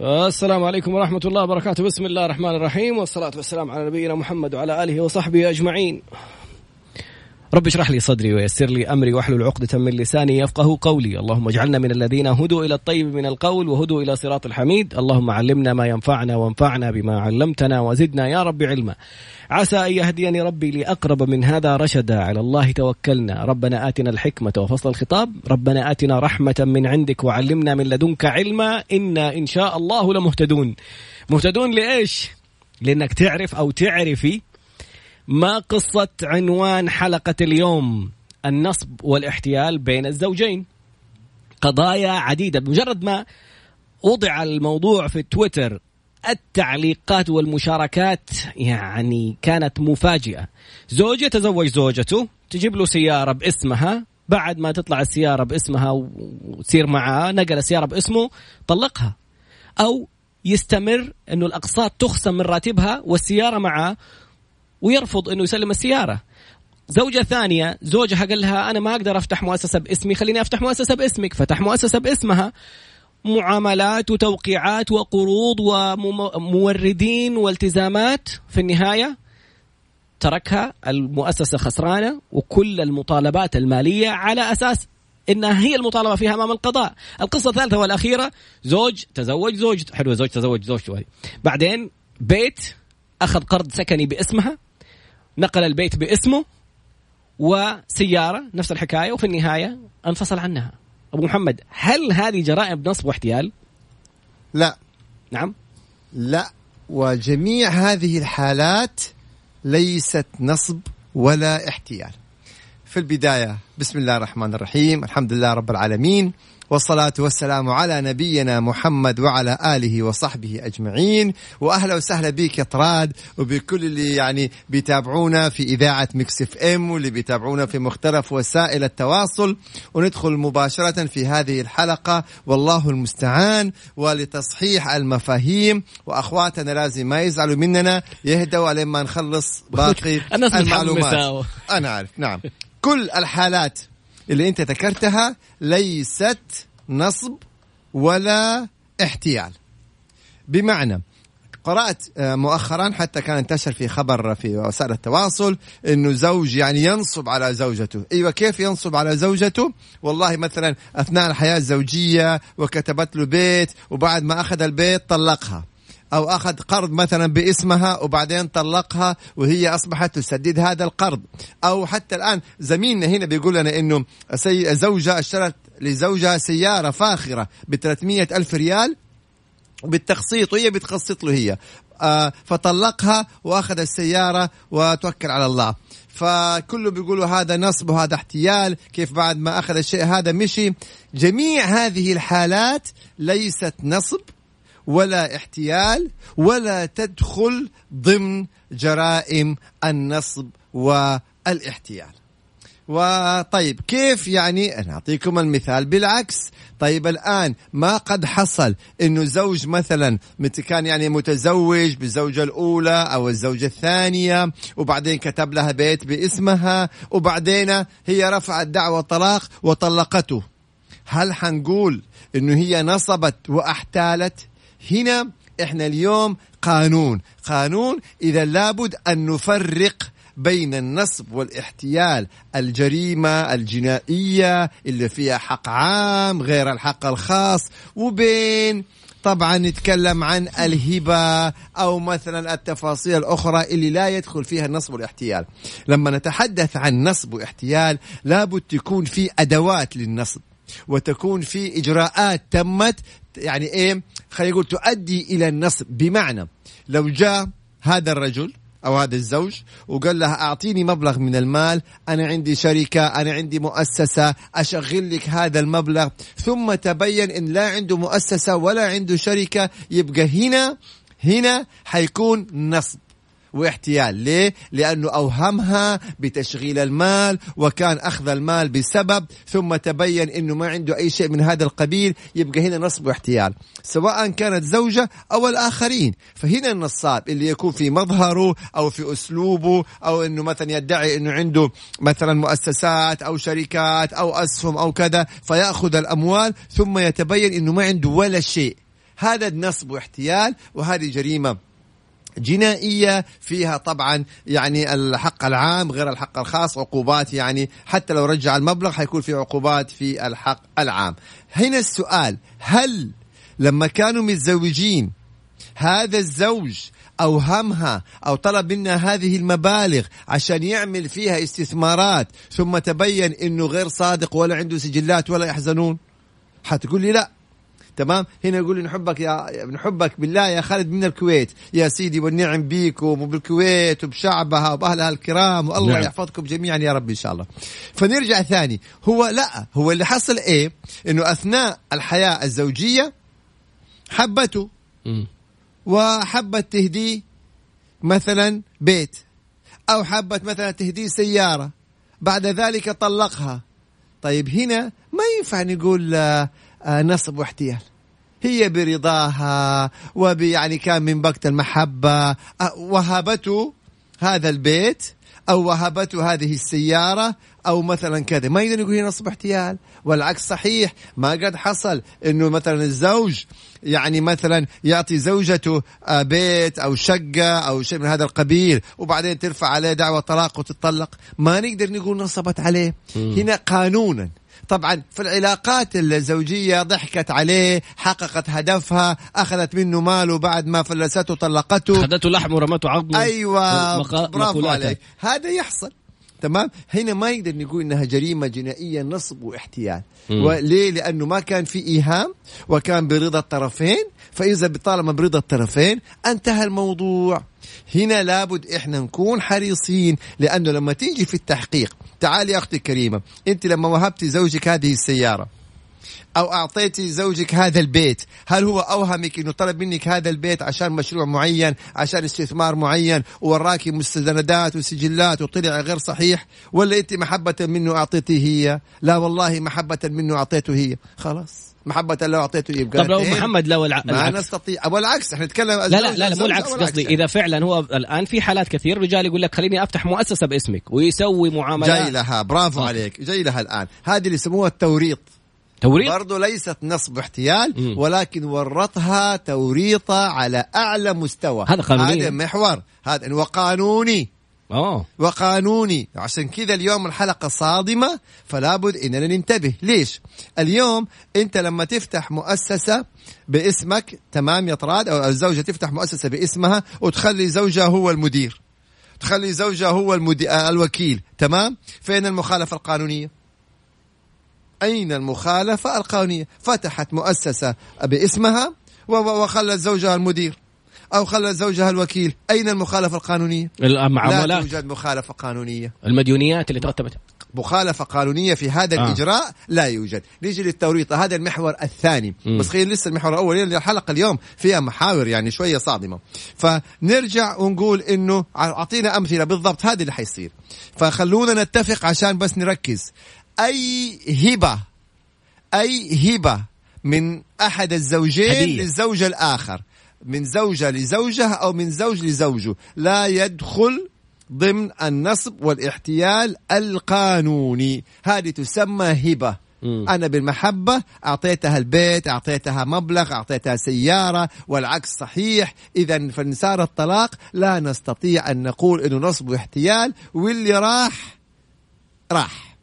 السلام عليكم ورحمة الله وبركاته. بسم الله الرحمن الرحيم والصلاة والسلام على نبينا محمد وعلى آله وصحبه أجمعين. رب اشرح لي صدري ويسر لي أمري واحلل عقدة من لساني يفقه قولي، اللهم اجعلنا من الذين هدوا إلى الطيب من القول وهدوا إلى صراط الحميد، اللهم علمنا ما ينفعنا وانفعنا بما علمتنا وزدنا يا رب علما. عسى أن يهديني ربي لأقرب من هذا رشدا، على الله توكلنا، ربنا آتنا الحكمة وفصل الخطاب، ربنا آتنا رحمة من عندك وعلمنا من لدنك علما، إنا إن شاء الله لمهتدون. مهتدون لإيش؟ لإنك تعرف أو تعرفي ما قصة عنوان حلقة اليوم؟ النصب والاحتيال بين الزوجين. قضايا عديدة. بمجرد ما وضع الموضوع في تويتر التعليقات والمشاركات يعني كانت مفاجئة. زوجة تزوج زوجته تجيب له سيارة باسمها. بعد ما تطلع السيارة باسمها وتصير معاه نقل السيارة باسمه طلقها. أو يستمر أنه الأقساط تخصم من راتبها والسيارة معاه ويرفض إنه يسلم السيارة. زوجة ثانية زوجها قال لها أنا ما أقدر أفتح مؤسسة باسمي خليني أفتح مؤسسة باسمك. فتح مؤسسة باسمها. معاملات وتوقيعات وقروض وموردين والتزامات. في النهاية تركها المؤسسة خسرانة وكل المطالبات المالية على أساس إنها هي المطالبة فيها أمام القضاء، القصة الثالثة والأخيرة زوج تزوج زوج حلوة زوج تزوج زوجته هذه، بعدين بيت أخذ قرض سكني باسمها. نقل البيت باسمه وسيارة نفس الحكاية وفي النهاية انفصل عنها. أبو محمد هل هذه جرائم نصب واحتيال؟ لا. نعم. لا. وجميع هذه الحالات ليست نصب ولا احتيال. في البداية بسم الله الرحمن الرحيم الحمد لله رب العالمين. والصلاة والسلام على نبينا محمد وعلى آله وصحبه أجمعين. وأهلا وسهلا بك يا طراد وبكل اللي يعني بيتابعونا في إذاعة Mix FM واللي بيتابعونا في مختلف وسائل التواصل. وندخل مباشرة في هذه الحلقة والله المستعان ولتصحيح المفاهيم. وأخواتنا لازم ما يزعلوا مننا يهدوا لما نخلص باقي المعلومات. أنا عارف نعم. كل الحالات اللي انت ذكرتها ليست نصب ولا احتيال بمعنى قرأت آه، مؤخرا حتى كان انتشر في خبر في وسائل التواصل إنه زوج يعني ينصب على زوجته، أيوه كيف ينصب على زوجته؟ والله مثلا أثناء الحياة الزوجية وكتبت له بيت وبعد ما أخذ البيت طلقها. أو أخذ قرض مثلا باسمها وبعدين طلقها وهي أصبحت تسدد هذا القرض. أو حتى الآن زميلنا هنا بيقول لنا إنه زوجة اشترت لزوجها سيارة فاخرة ب ألف ريال بالتقسيط وهي بتقسط له هي. آه فطلقها وأخذ السيارة وتوكل على الله. فكله بيقولوا هذا نصب وهذا احتيال كيف بعد ما أخذ الشيء هذا مشي. جميع هذه الحالات ليست نصب. ولا احتيال ولا تدخل ضمن جرائم النصب والاحتيال. وطيب كيف يعني أنا أعطيكم المثال بالعكس. طيب الآن ما قد حصل إنه زوج مثلا كان يعني متزوج بالزوجة الأولى أو الزوجة الثانية وبعدين كتب لها بيت باسمها وبعدين هي رفعت دعوى طلاق وطلقته. هل حنقول إنه هي نصبت وأحتالت؟ هنا إحنا اليوم قانون. قانون إذا لابد أن نفرق بين النصب والاحتيال الجريمة الجنائية اللي فيها حق عام غير الحق الخاص وبين طبعا نتكلم عن الهبة أو مثلا التفاصيل الأخرى اللي لا يدخل فيها النصب والاحتيال. لما نتحدث عن نصب واحتيال لابد تكون في أدوات للنصب وتكون في إجراءات تمت يعني إيه خلينا نقول تؤدي إلى النصب. بمعنى لو جاء هذا الرجل أو هذا الزوج وقال لها أعطيني مبلغ من المال أنا عندي شركة أنا عندي مؤسسة أشغل لك هذا المبلغ ثم تبين إن لا عنده مؤسسة ولا عنده شركة يبقى هنا هنا حيكون نصب. واحتيال. ليه؟ لأنه أوهمها بتشغيل المال وكان أخذ المال بسبب ثم تبين أنه ما عنده أي شيء من هذا القبيل يبقى هنا نصب واحتيال. سواء كانت زوجة أو الآخرين. فهنا النصاب اللي يكون في مظهره أو في أسلوبه أو أنه مثلا يدعي أنه عنده مثلا مؤسسات أو شركات أو أسهم أو كذا فيأخذ الأموال ثم يتبين أنه ما عنده ولا شيء. هذا نصب واحتيال وهذه جريمة. جنائية فيها طبعا يعني الحق العام غير الحق الخاص عقوبات يعني حتى لو رجع المبلغ حيكون في عقوبات في الحق العام. هنا السؤال هل لما كانوا متزوجين هذا الزوج أوهمها أو طلب منها هذه المبالغ عشان يعمل فيها استثمارات ثم تبين أنه غير صادق ولا عنده سجلات ولا يحزنون؟ حتقول لي لا. تمام؟ هنا يقول نحبك يا نحبك بالله يا خالد من الكويت. يا سيدي والنعم بيكم وبالكويت وبشعبها وبأهلها الكرام. والله نعم. يحفظكم جميعا يا رب إن شاء الله. فنرجع ثاني. هو لا هو اللي حصل إيه؟ إنه أثناء الحياة الزوجية حبته. وحبت تهديه مثلا بيت. أو حبت مثلا تهديه سيارة. بعد ذلك طلقها. طيب هنا ما ينفع نقول آه، نصب واحتيال. هي برضاها وبيعني كان من بكت المحبة آه، وهبته هذا البيت أو وهبته هذه السيارة أو مثلا كذا. ما يقدر يقول هنا نصب احتيال والعكس صحيح ما قد حصل إنه مثلا الزوج يعني مثلا يعطي زوجته آه، بيت أو شقة أو شيء من هذا القبيل وبعدين ترفع عليه دعوة طلاق وتطلق ما نقدر نقول نصبت عليه. هنا قانونا طبعا في العلاقات الزوجية ضحكت عليه حققت هدفها أخذت منه ماله بعد ما فلسته طلقته. أخذته لحم ورمته عظمه أيوة برافو عليك. هذا يحصل. تمام؟ هنا ما يقدر نقول إنها جريمة جنائية نصب واحتيال. وليه لأنه ما كان في إيهام وكان برضا الطرفين. فإذا طالما برضا الطرفين انتهى الموضوع. هنا لابد إحنا نكون حريصين. لأنه لما تيجي في التحقيق تعالي يا أختي الكريمة أنت لما وهبتي زوجك هذه السيارة أو اعطيتي زوجك هذا البيت. هل هو أوهمك إنه طلب منك هذا البيت عشان مشروع معين عشان استثمار معين ووراكي مستندات وسجلات وطلع غير صحيح ولا أنت محبة منه اعطيتيه هي؟ لا والله محبة منه أعطيته هي. خلاص. محبة لو أعطيته يبقى طب لو محمد لو الع... ما العكس. نستطيع. أبو العكس إحنا نتكلم لا لا لا, لا مو العكس قصدي إذا فعلا هو الآن في حالات كثير رجال يقول لك خليني أفتح مؤسسة باسمك ويسوي معاملات. جاي لها برافو آه. عليك جاي لها الآن. هذه اللي يسموها التوريط. توريط؟ برضو ليست نصب احتيال مم. ولكن ورطها توريطة على أعلى مستوى. هذا قانوني هذا محور. هذا وقانوني. أوه. وقانوني. عشان كذا اليوم الحلقة صادمة فلا بد إننا ننتبه. ليش؟ اليوم أنت لما تفتح مؤسسة باسمك تمام يا طراد؟ أو الزوجة تفتح مؤسسة باسمها وتخلي زوجها هو المدير. تخلي زوجها هو المدير آه، الوكيل تمام؟ فين المخالفة القانونية؟ أين المخالفة القانونية؟ فتحت مؤسسة باسمها وخلت زوجها المدير أو خلت زوجها الوكيل. أين المخالفة القانونية؟ المعاملات لا توجد مخالفة قانونية. المديونيات اللي ترتبت. مخالفة قانونية في هذا آه. الإجراء لا يوجد. نيجي للتوريط. هذا المحور الثاني. م. بس خلينا لسه المحور الأول. الحلقة اليوم فيها محاور يعني شوية صادمة. فنرجع ونقول إنه أعطينا أمثلة. بالضبط هذا اللي حيصير. فخلونا نتفق عشان بس نركز. أي هبة أي هبة من أحد الزوجين هدية. للزوج الآخر. من زوجة لزوجة أو من زوج لزوجه. لا يدخل ضمن النصب والاحتيال القانوني. هذه تسمى هبة. أنا بالمحبة أعطيتها البيت أعطيتها مبلغ أعطيتها سيارة والعكس صحيح. إذا فنسار الطلاق لا نستطيع أن نقول أنه نصب واحتيال. واللي راح راح.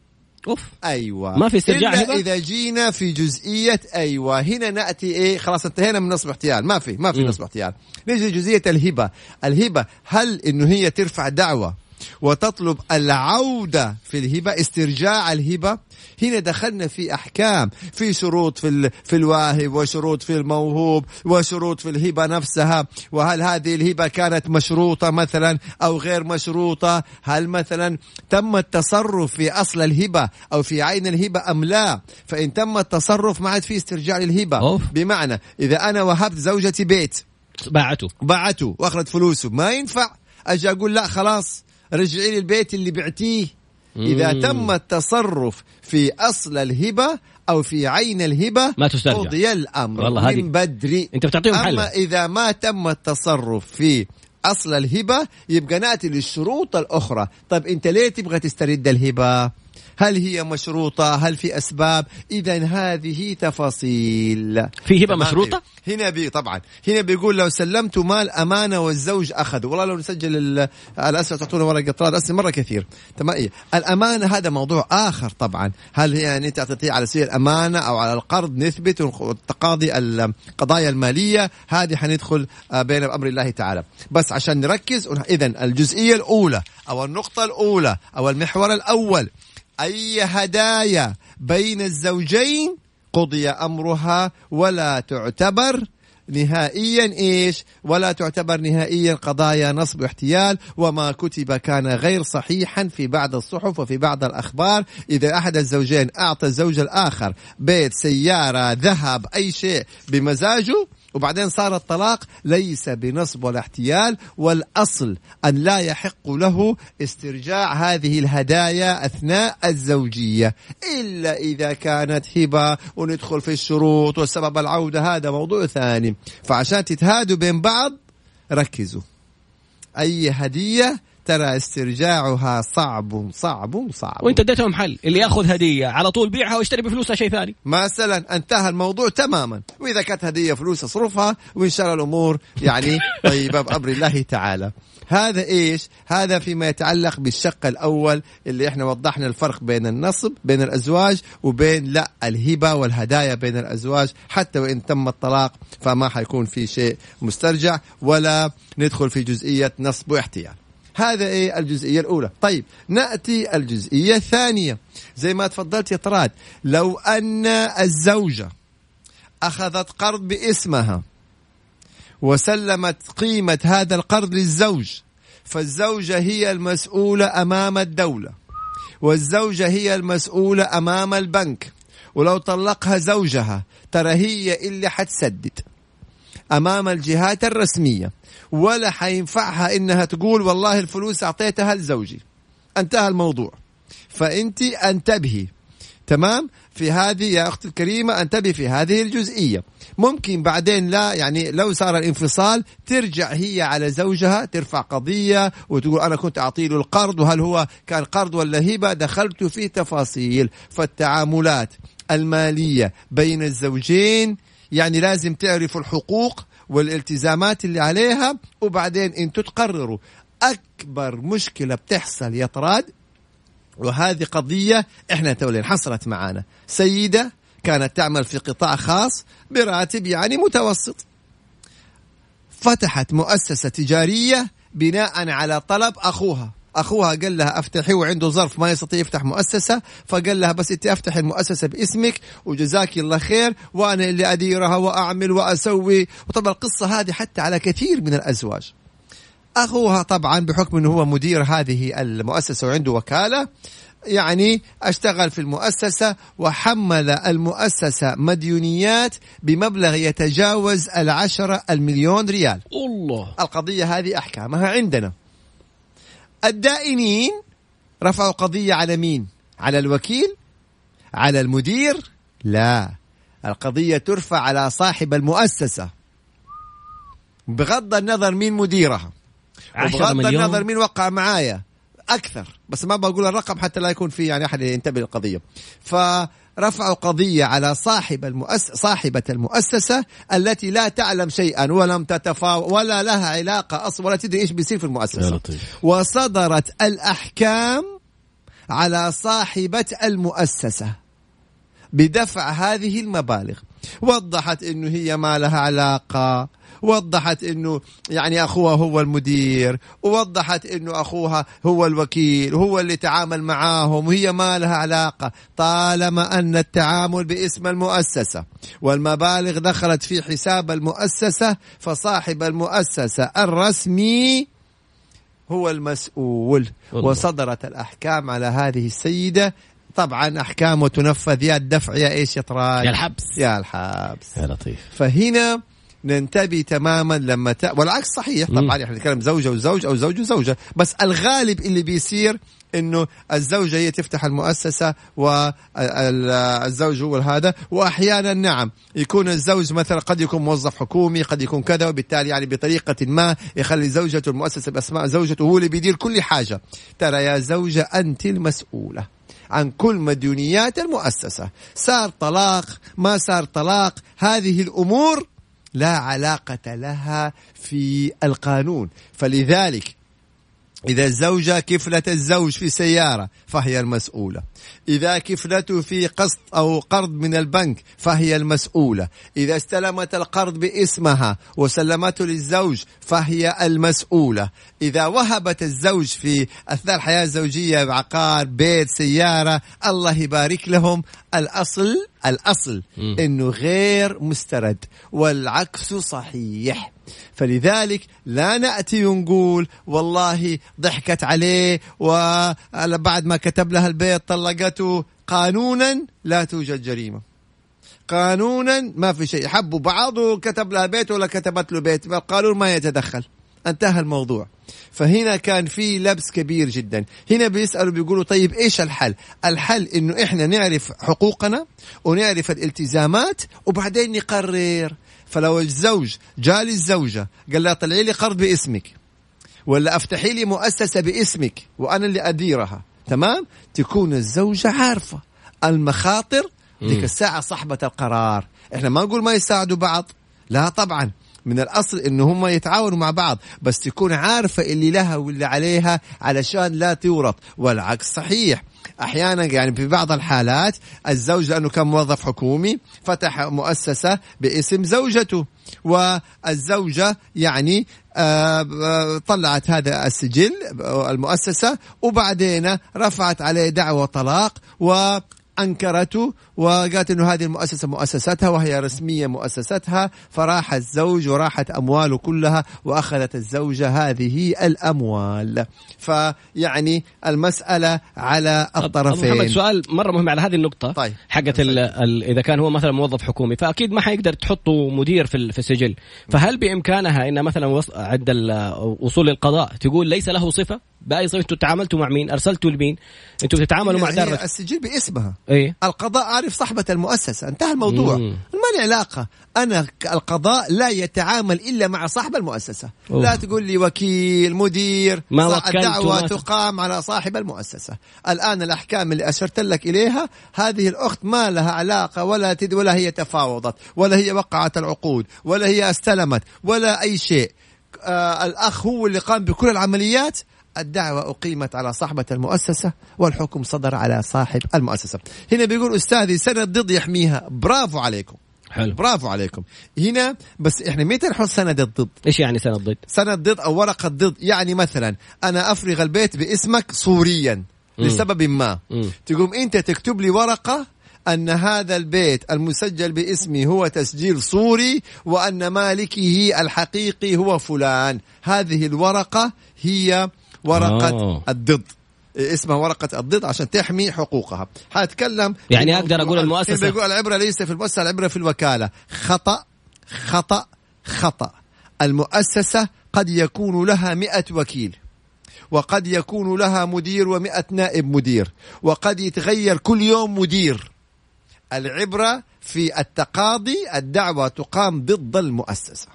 أوف. أيوه. ما في استرجاع إلا إذا جينا في جزئية أيوه. هنا نأتي إيه خلاص انتهينا من نصب احتيال. ما في ما في نصب احتيال. نيجي لجزئية الهبة. الهبة هل إنه هي ترفع دعوة؟ وتطلب العودة في الهبة استرجاع الهبة. هنا دخلنا في أحكام في شروط في, في الواهب وشروط في الموهوب وشروط في الهبة نفسها. وهل هذه الهبة كانت مشروطة مثلا أو غير مشروطة؟ هل مثلا تم التصرف في أصل الهبة أو في عين الهبة أم لا؟ فإن تم التصرف ما عاد في استرجاع للهبة أوف. بمعنى إذا أنا وهبت زوجتي بيت. باعته. باعته وأخذت فلوسه. ما ينفع. أجي أقول لا خلاص. رجعي لي البيت اللي بعتيه. إذا تم التصرف في أصل الهبة أو في عين الهبة ما تسترجع. قضي الأمر والله من بدري. أنت بتعطيهم حل. أما إذا ما تم التصرف في أصل الهبة يبقى نأتي للشروط الأخرى. طيب أنت ليه تبغى تسترد الهبة؟ هل هي مشروطة؟ هل في أسباب؟ إذا هذه تفاصيل. في هبة مشروطة؟ هنا بي طبعا. هنا بيقول لو سلمت مال أمانة والزوج أخذ. والله لو نسجل الأسئلة تعطونا ورقة طراد أسئلة مرة كثير. تمام. إيه؟ الأمانة هذا موضوع آخر طبعا. هل هي يعني تعطيه على سبيل الأمانة أو على القرض نثبت التقاضي القضايا المالية؟ هذه حندخل آه، بين أمر الله تعالى. بس عشان نركز إذا الجزئية الأولى أو النقطة الأولى أو المحور الأول أي هدايا بين الزوجين قضي أمرها ولا تعتبر نهائيا إيش؟ ولا تعتبر نهائيا قضايا نصب واحتيال وما كتب كان غير صحيحا في بعض الصحف وفي بعض الأخبار. إذا أحد الزوجين أعطى الزوج الآخر بيت سيارة ذهب أي شيء بمزاجه وبعدين صار الطلاق ليس بنصب ولا احتيال والأصل أن لا يحق له استرجاع هذه الهدايا أثناء الزوجية إلا إذا كانت هبة وندخل في الشروط وسبب العودة هذا موضوع ثاني. فعشان تتهادوا بين بعض ركزوا. أي هدية ترى استرجاعها صعب صعب صعب. وانت اديتهم حل اللي ياخذ هدية على طول بيعها واشتري بفلوسها شيء ثاني. مثلا انتهى الموضوع تماما. وإذا كانت هدية فلوس أصرفها وإن شاء الله الأمور يعني طيبة بأمر الله تعالى. هذا إيش؟ هذا فيما يتعلق بالشق الأول اللي إحنا وضحنا الفرق بين النصب بين الأزواج وبين لا الهبة والهدايا بين الأزواج. حتى وإن تم الطلاق فما حيكون في شيء مسترجع ولا ندخل في جزئية نصب واحتيال. هذا إيه الجزئية الأولى. طيب نأتي الجزئية الثانية. زي ما تفضلت يا طراد لو أن الزوجة أخذت قرض باسمها وسلمت قيمة هذا القرض للزوج فالزوجة هي المسؤولة أمام الدولة والزوجة هي المسؤولة أمام البنك. ولو طلقها زوجها ترى هي اللي حتسدد. أمام الجهات الرسمية ولا حينفعها إنها تقول والله الفلوس أعطيتها لزوجي. انتهى الموضوع. فأنت أنتبهي. تمام؟ في هذه يا أختي الكريمة أنتبهي في هذه الجزئية. ممكن بعدين لا يعني لو صار الانفصال ترجع هي على زوجها ترفع قضية وتقول أنا كنت أعطي له القرض وهل هو كان قرض ولا هبة؟ دخلت في تفاصيل. فالتعاملات المالية بين الزوجين يعني لازم تعرفوا الحقوق والالتزامات اللي عليها وبعدين أنتوا تقرروا. أكبر مشكلة بتحصل يا طراد وهذه قضية إحنا تولين حصلت معانا. سيدة كانت تعمل في قطاع خاص براتب يعني متوسط. فتحت مؤسسة تجارية بناء على طلب أخوها. أخوها قال لها أفتحي وعنده ظرف ما يستطيع يفتح مؤسسة فقال لها بس أنت أفتحي المؤسسة باسمك وجزاك الله خير وأنا اللي أديرها وأعمل وأسوي. وطبعا القصة هذه حتى على كثير من الأزواج. أخوها طبعا بحكم إنه هو مدير هذه المؤسسة وعنده وكالة يعني اشتغل في المؤسسة وحمل المؤسسة مديونيات بمبلغ يتجاوز العشرة المليون ريال. الله. القضية هذه أحكامها عندنا. الدائنين رفعوا قضية على مين؟ على الوكيل؟ على المدير؟ لا القضية ترفع على صاحب المؤسسة بغض النظر مين مديرها وبغض مليون. النظر مين وقع معايا أكثر بس ما بقول الرقم حتى لا يكون في يعني أحد ينتبه للقضية ف رفعوا قضية على صاحب المؤس... صاحبة المؤسسة التي لا تعلم شيئا ولم تتفاوض ولا لها علاقة أصلا ولا تدري إيش بيصير في المؤسسة. وصدرت الأحكام على صاحبة المؤسسة بدفع هذه المبالغ. وضحت إنه هي ما لها علاقة وضحت إنه يعني أخوها هو المدير ووضحت إنه أخوها هو الوكيل هو اللي تعامل معاهم وهي ما لها علاقة. طالما أن التعامل باسم المؤسسة والمبالغ دخلت في حساب المؤسسة فصاحب المؤسسة الرسمي هو المسؤول. وصدرت الأحكام على هذه السيدة. طبعا أحكامه تنفذ يا الدفع يا إيش يا يا الحبس. يا الحبس. يا لطيف. فهنا ننتبه تماما لما ت... والعكس صحيح. طبعا إحنا نتكلم زوجة وزوج أو زوج وزوجة. بس الغالب اللي بيصير إنه الزوجة هي تفتح المؤسسة والزوج هو هذا. واحيانا نعم يكون الزوج مثلا قد يكون موظف حكومي قد يكون كذا وبالتالي يعني بطريقة ما يخلي زوجته المؤسسة بأسماء زوجته هو اللي بيدير كل حاجة. ترى يا زوجة أنت المسؤولة عن كل مديونيات المؤسسة. صار طلاق ما صار طلاق هذه الأمور لا علاقة لها في القانون. فلذلك إذا الزوجة كفلة الزوج في سيارة فهي المسؤولة. إذا كفلته في قسط أو قرض من البنك فهي المسؤولة. إذا استلمت القرض باسمها وسلمته للزوج فهي المسؤولة. إذا وهبت الزوج في أثناء الحياة الزوجية بعقار بيت سيارة الله يبارك لهم. الأصل الأصل أنه غير مسترد والعكس صحيح. فلذلك لا نأتي ونقول والله ضحكت عليه وبعد ما كتب لها البيت طلقته. قانونا لا توجد جريمة. قانونا ما في شيء. حبوا بعض وكتب لها بيت ولا كتبت له بيت. القانون ما يتدخل. انتهى الموضوع. فهنا كان في لبس كبير جدا. هنا بيسألوا بيقولوا طيب إيش الحل؟ الحل إنه إحنا نعرف حقوقنا ونعرف الالتزامات وبعدين نقرر. فلو الزوج جاء للزوجة قال لها طلعي لي قرض باسمك. ولا أفتحي لي مؤسسة باسمك وأنا اللي أديرها. تمام؟ تكون الزوجة عارفة المخاطر ذيك الساعة صاحبة القرار. إحنا ما نقول ما يساعدوا بعض. لا طبعا. من الأصل انه هم يتعاونوا مع بعض بس تكون عارفة اللي لها واللي عليها علشان لا تورط والعكس صحيح. أحيانا يعني في بعض الحالات الزوج لأنه كان موظف حكومي فتح مؤسسة باسم زوجته والزوجة يعني آه، طلعت هذا السجل المؤسسة وبعدين رفعت عليه دعوى طلاق و أنكرته وقالت إنه هذه المؤسسة مؤسستها وهي رسمية مؤسستها فراح الزوج وراحت أمواله كلها وأخذت الزوجه هذه الأموال. فيعني المسألة على الطرفين. محمد سؤال مرة مهم على هذه النقطة طيب. حقت إذا كان هو مثلا موظف حكومي فأكيد ما حيقدر تحطه مدير في السجل. فهل بإمكانها إن مثلا عند وصول القضاء تقول ليس له صفة؟ بأي صفة أنتم تعاملتوا مع مين؟ أرسلتوا لمين؟ أنتم بتتعاملوا مع دار السجل باسمها. إيه. القضاء عارف صاحبة المؤسسة. انتهى الموضوع. ما لي علاقة. أنا القضاء لا يتعامل إلا مع صاحب المؤسسة. أوه. لا تقول لي وكيل مدير ما الدعوه تقام على صاحب المؤسسة. الآن الأحكام اللي أشرت لك إليها هذه الأخت ما لها علاقة ولا تد ولا هي تفاوضت ولا هي وقعت العقود ولا هي استلمت ولا أي شيء. آه الأخ هو اللي قام بكل العمليات الدعوة أقيمت على صاحبة المؤسسة والحكم صدر على صاحب المؤسسة. هنا بيقول أستاذي سند ضد يحميها. برافو عليكم. حلو. برافو عليكم. هنا بس إحنا متى نحط سند الضد؟ إيش يعني سند ضد؟ سند ضد أو ورقة ضد. يعني مثلا أنا أفرغ البيت باسمك صوريا مم. لسبب ما. مم. تقوم أنت تكتب لي ورقة أن هذا البيت المسجل باسمي هو تسجيل صوري وأن مالكه الحقيقي هو فلان. هذه الورقة هي ورقة أوه. الضد. اسمها ورقة الضد عشان تحمي حقوقها. حاتكلم يعني أقدر أقول المؤسسة بيقول العبرة ليس في المؤسسة العبرة في الوكالة. خطأ خطأ خطأ. المؤسسة قد يكون لها مئة وكيل وقد يكون لها مدير ومئة نائب مدير وقد يتغير كل يوم مدير. العبرة في التقاضي الدعوة تقام ضد المؤسسة.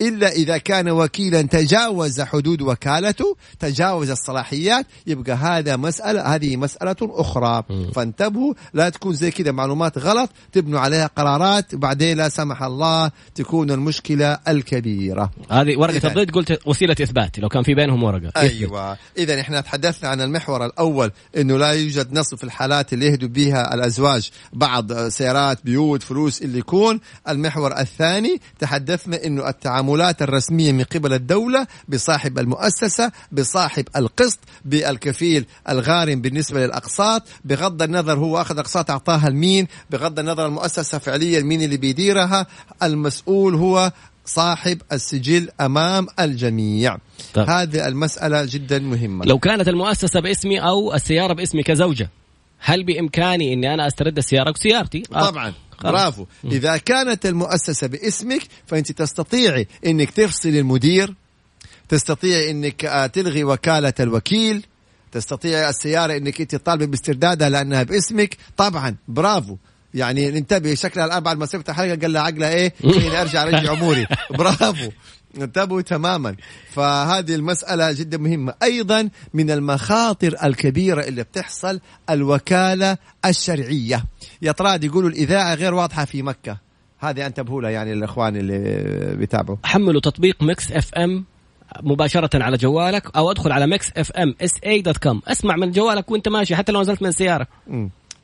إلا إذا كان وكيلا تجاوز حدود وكالته تجاوز الصلاحيات يبقى هذا مسألة هذه مسألة أخرى. فانتبهوا لا تكون زي كذا معلومات غلط تبنوا عليها قرارات وبعدين لا سمح الله تكون المشكلة الكبيرة. هذه ورقة الضد قلت وسيلة إثبات لو كان في بينهم ورقة. أيوة. إذا إحنا تحدثنا عن المحور الأول أنه لا يوجد نص في الحالات اللي يهدوا بها الأزواج بعض سيارات بيوت فلوس اللي يكون. المحور الثاني تحدثنا أنه التعاملات الرسمية من قبل الدولة بصاحب المؤسسة بصاحب القسط بالكفيل الغارم بالنسبة للأقساط بغض النظر هو أخذ أقساط أعطاها لمين بغض النظر المؤسسة فعليا مين اللي بيديرها المسؤول هو صاحب السجل أمام الجميع. طب. هذه المسألة جدا مهمة. لو كانت المؤسسة باسمي أو السيارة باسمي كزوجة هل بإمكاني إني أنا أسترد السيارة؟ وسيارتي طبعا. برافو إذا كانت المؤسسة باسمك فأنت تستطيعي إنك تفصلي المدير تستطيعي إنك آه، تلغي وكالة الوكيل تستطيعي السيارة إنك أنت تطالبي باستردادها لأنها باسمك. طبعا برافو. يعني انتبه شكلها الان بعد ما سبت الحلقة قال لها عقلها إيه؟ خليني أرجع أرجع أموري. برافو. انتبهوا تماما. فهذه المسألة جدا مهمة. أيضا من المخاطر الكبيرة اللي بتحصل الوكالة الشرعية. يا طراد يقولوا الإذاعة غير واضحة في مكة. هذه انتبهوا لها يعني الإخوان اللي بيتابعوا. حملوا تطبيق Mix FM مباشرة على جوالك أو ادخل على Mix FM SA dot com. اسمع من جوالك وانت ماشي حتى لو نزلت من السيارة.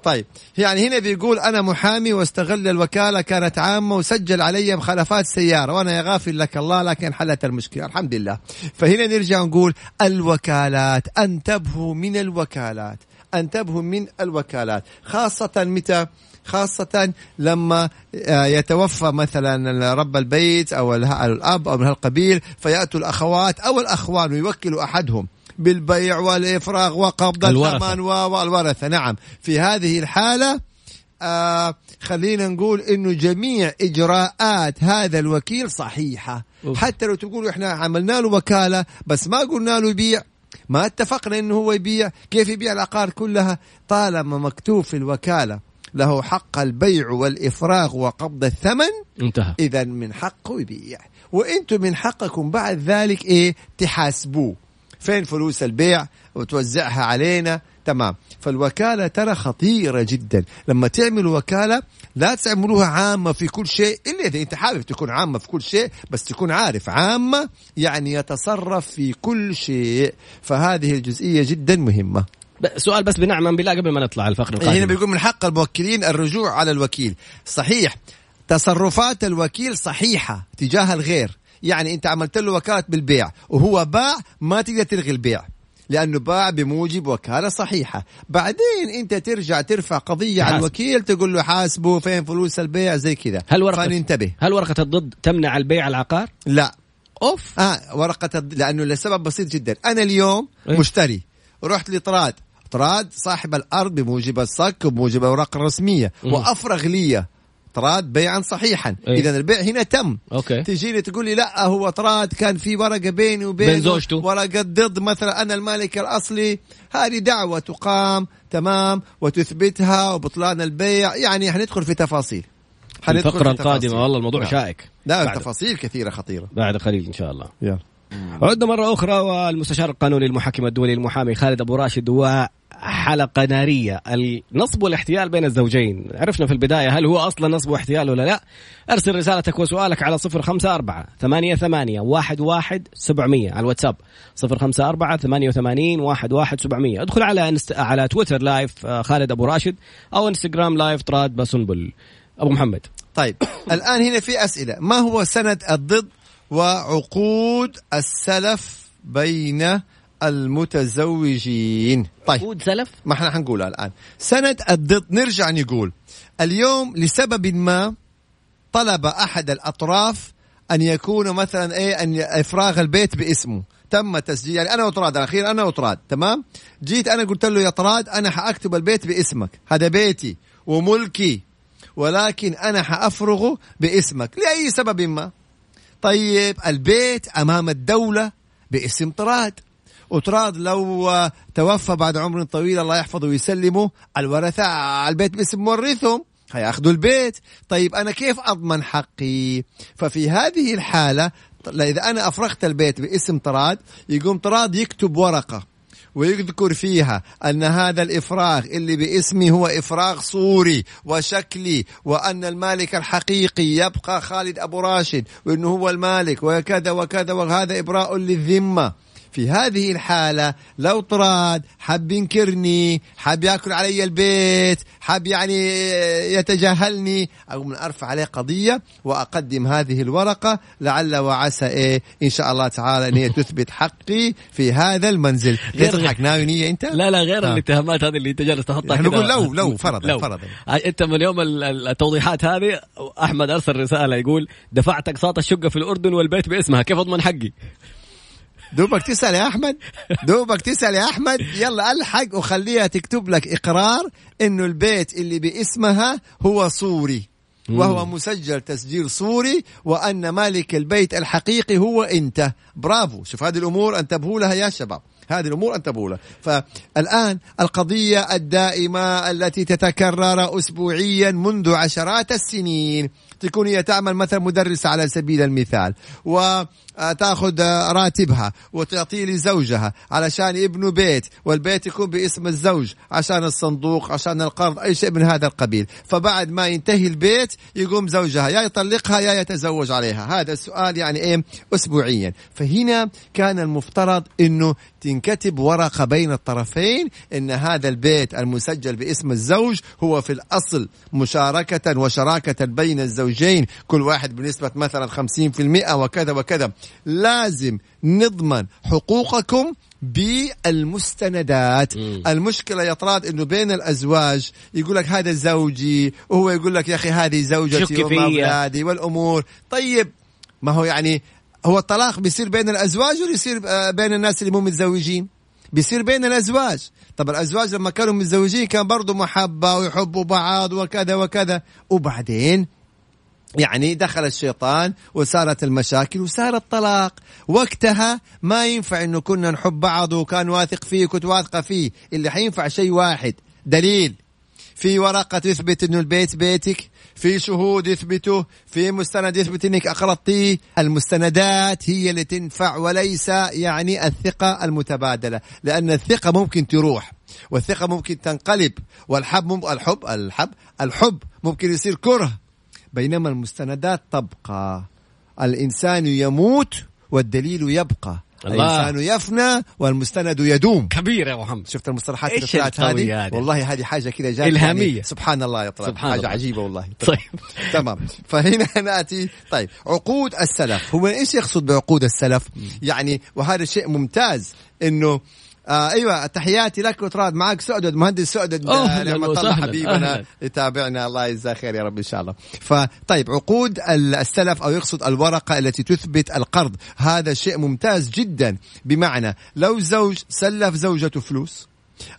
طيب. يعني هنا بيقول أنا محامي واستغل الوكالة كانت عامة وسجل علي مخالفات سيارة وأنا يا غافل لك الله لكن حلت المشكلة. الحمد لله. فهنا نرجع نقول الوكالات انتبهوا من الوكالات. أنتبهوا من الوكالات. خاصة متى؟ خاصة لما آه، يتوفى مثلا رب البيت أو الأب أو من هالقبيل فيأتوا الأخوات أو الأخوان ويوكلوا أحدهم بالبيع والإفراغ وقبض الثمن والورثة. نعم. في هذه الحالة آه خلينا نقول إنه جميع إجراءات هذا الوكيل صحيحة. أوف. حتى لو تقولوا إحنا عملنا له وكالة بس ما قلنا له يبيع. ما اتفقنا إنه هو يبيع كيف يبيع العقار كلها؟ طالما مكتوب في الوكالة له حق البيع والإفراغ وقبض الثمن انتهى. اذا من حقه يبيع. وإنتم من حقكم بعد ذلك إيه؟ تحاسبوه. فين فلوس البيع؟ وتوزعها علينا. تمام. فالوكالة ترى خطيرة جدا. لما تعملوا وكالة لا تعملوها عامة في كل شيء. إلا إذا أنت حابب تكون عامة في كل شيء بس تكون عارف عامة يعني يتصرف في كل شيء. فهذه الجزئية جدا مهمة. سؤال بس بنعم بالله قبل ما نطلع الفقرة القادمة هنا بيقول من حق الموكلين الرجوع على الوكيل. صحيح. تصرفات الوكيل صحيحة تجاه الغير. يعني أنت عملت له وكالة بالبيع وهو باع ما تقدر تلغي البيع. لأنه باع بموجب وكالة صحيحة. بعدين أنت ترجع ترفع قضية على الوكيل تقول له حاسبه فين فلوس البيع؟ زي كذا. هل ورقة فننتبه. هل ورقة الضد تمنع البيع العقار؟ لا. أوف. آه ورقة الضد لأنه لسبب بسيط جدا. أنا اليوم إيه؟ مشتري. رحت لطراد. طراد صاحب الأرض بموجب الصك وبموجب الأوراق الرسمية. وأفرغ لي طراد بيعا صحيحا. إيه؟ اذا البيع هنا تم. أوكي. تجيني تقول لي لا هو طراد كان في ورقة بيني وبين بين زوجته. ورقة ضد مثلا أنا المالك الأصلي. هذه دعوة تقام تمام وتثبتها وبطلان البيع. يعني حندخل في تفاصيل. الفقرة القادمة. والله الموضوع نعم. شائك. لا بعد. تفاصيل كثيرة خطيرة. بعد قليل إن شاء الله. يلا. عدنا مرة أخرى والمستشار القانوني المحكم الدولي المحامي خالد أبو راشد حلقة نارية. النصب والاحتيال بين الزوجين. عرفنا في البداية هل هو أصلا نصب واحتيال ولا لا. أرسل رسالتك وسؤالك على صفر خمسة أربعة ثمانية ثمانية واحد واحد سبعمية على الواتساب. صفر خمسة أربعة ثمانية وثمانين واحد واحد سبعمية. ادخل على انست... على تويتر لايف آه، خالد أبو راشد أو إنستغرام لايف طراد بسنبل أبو محمد. طيب الآن هنا في أسئلة. ما هو سند الضد وعقود السلف بين المتزوجين. طيب. عقود سلف ما إحنا حنقولها الآن. سند الضد نرجع نقول. اليوم لسبب ما طلب أحد الأطراف أن يكون مثلا إيه أن إفراغ البيت باسمه. تم تسجيل. يعني أنا وطراد الاخير أنا وطراد تمام؟ جيت أنا قلت له يا طراد أنا حأكتب البيت باسمك. هذا بيتي وملكي ولكن أنا حأفرغه باسمك. لأي سبب ما؟ طيب البيت أمام الدولة باسم طراد. وتراد لو توفى بعد عمر طويل الله يحفظه ويسلمه الورثة على البيت باسم مورثهم هياخذوا البيت. طيب أنا كيف أضمن حقي؟ ففي هذه الحالة إذا أنا أفرغت البيت باسم طراد يقوم طراد يكتب ورقة ويذكر فيها أن هذا الإفراغ اللي باسمي هو إفراغ صوري وشكلي وأن المالك الحقيقي يبقى خالد أبو راشد وأنه هو المالك وكذا وكذا وهذا إبراء للذمة. في هذه الحالة لو طراد حب ينكرني حب ياكل علي البيت حب يعني يتجاهلني أقوم أرفع عليه قضية وأقدم هذه الورقة لعل وعسى إيه إن شاء الله تعالى أن هي تثبت حقي في هذا المنزل. تضحك ناوي نية أنت؟ لا لا غير آه. الاتهامات هذه اللي أنت جالس تحطها نقول لو لو فرضا لو. فرضا. أنت من يوم التوضيحات هذه أحمد أرسل رسالة يقول دفعت أقساط الشقة في الأردن والبيت باسمها كيف أضمن حقي؟ دوبك تسأل يا أحمد. دوبك تسأل يا أحمد. يلا ألحق وخليها تكتب لك إقرار إنه البيت اللي باسمها هو صوري وهو مسجل تسجيل صوري وأن مالك البيت الحقيقي هو أنت. برافو. شوف هذه الأمور أنتبهوا لها يا شباب. هذه الأمور أنتبهوا لها. فالآن القضية الدائمة التي تتكرر اسبوعيا منذ عشرات السنين. تكون هي تعمل مثلا مدرسة على سبيل المثال و تاخذ راتبها وتعطيه لزوجها علشان يبنوا بيت والبيت يكون باسم الزوج عشان الصندوق عشان القرض أي شيء من هذا القبيل. فبعد ما ينتهي البيت يقوم زوجها يا يطلقها يا يتزوج عليها. هذا السؤال يعني إيه؟ اسبوعيا. فهنا كان المفترض إنه تنكتب ورقة بين الطرفين إن هذا البيت المسجل باسم الزوج هو في الأصل مشاركة وشراكة بين الزوجين. كل واحد بنسبة مثلا 50% وكذا وكذا. لازم نضمن حقوقكم بالمستندات. مم. المشكلة يا طراد إنه بين الأزواج يقول لك هذا زوجي وهو يقول لك يا أخي هذه زوجتي واولادي والأمور. طيب ما هو يعني هو الطلاق بيصير بين الأزواج ولا يصير آه، بين الناس اللي مو متزوجين؟ بيصير بين الأزواج. طب الأزواج لما كانوا متزوجين كان برضو محبة ويحبوا بعض وكذا وكذا. وبعدين يعني دخل الشيطان وصارت المشاكل وصار الطلاق. وقتها ما ينفع إنه كنا نحب بعض وكان واثق فيه وكنت واثقه فيه اللي حينفع شيء واحد. دليل. في ورقة تثبت إنه البيت بيتك في شهود يثبتوا في مستند يثبت إنك اقرضتيه المستندات هي اللي تنفع وليس يعني الثقة المتبادلة. لأن الثقة ممكن تروح والثقة ممكن تنقلب والحب مم... الحب الحب الحب ممكن يصير كره. بينما المستندات تبقى. الإنسان يموت والدليل يبقى. الله. الإنسان يفنى والمستند يدوم. كبير يا محمد. شفت المصطلحات اللي طلعت هذه؟ والله هذه حاجة كذا جات إلهامية. يعني سبحان الله يا طلع حاجة الله. عجيبة والله. طيب. تمام. فهنا نأتي. طيب. عقود السلف. هو إيش يقصد بعقود السلف؟ يعني وهذا شيء ممتاز إنه آه أيوه تحياتي لك وتراد معك. سعدد مهندس سعدد لما الله حبيبنا يتابعنا. الله يجزاه خير يا رب إن شاء الله. فطيب عقود السلف أو يقصد الورقة التي تثبت القرض. هذا شيء ممتاز جدا. بمعنى لو زوج سلف زوجته فلوس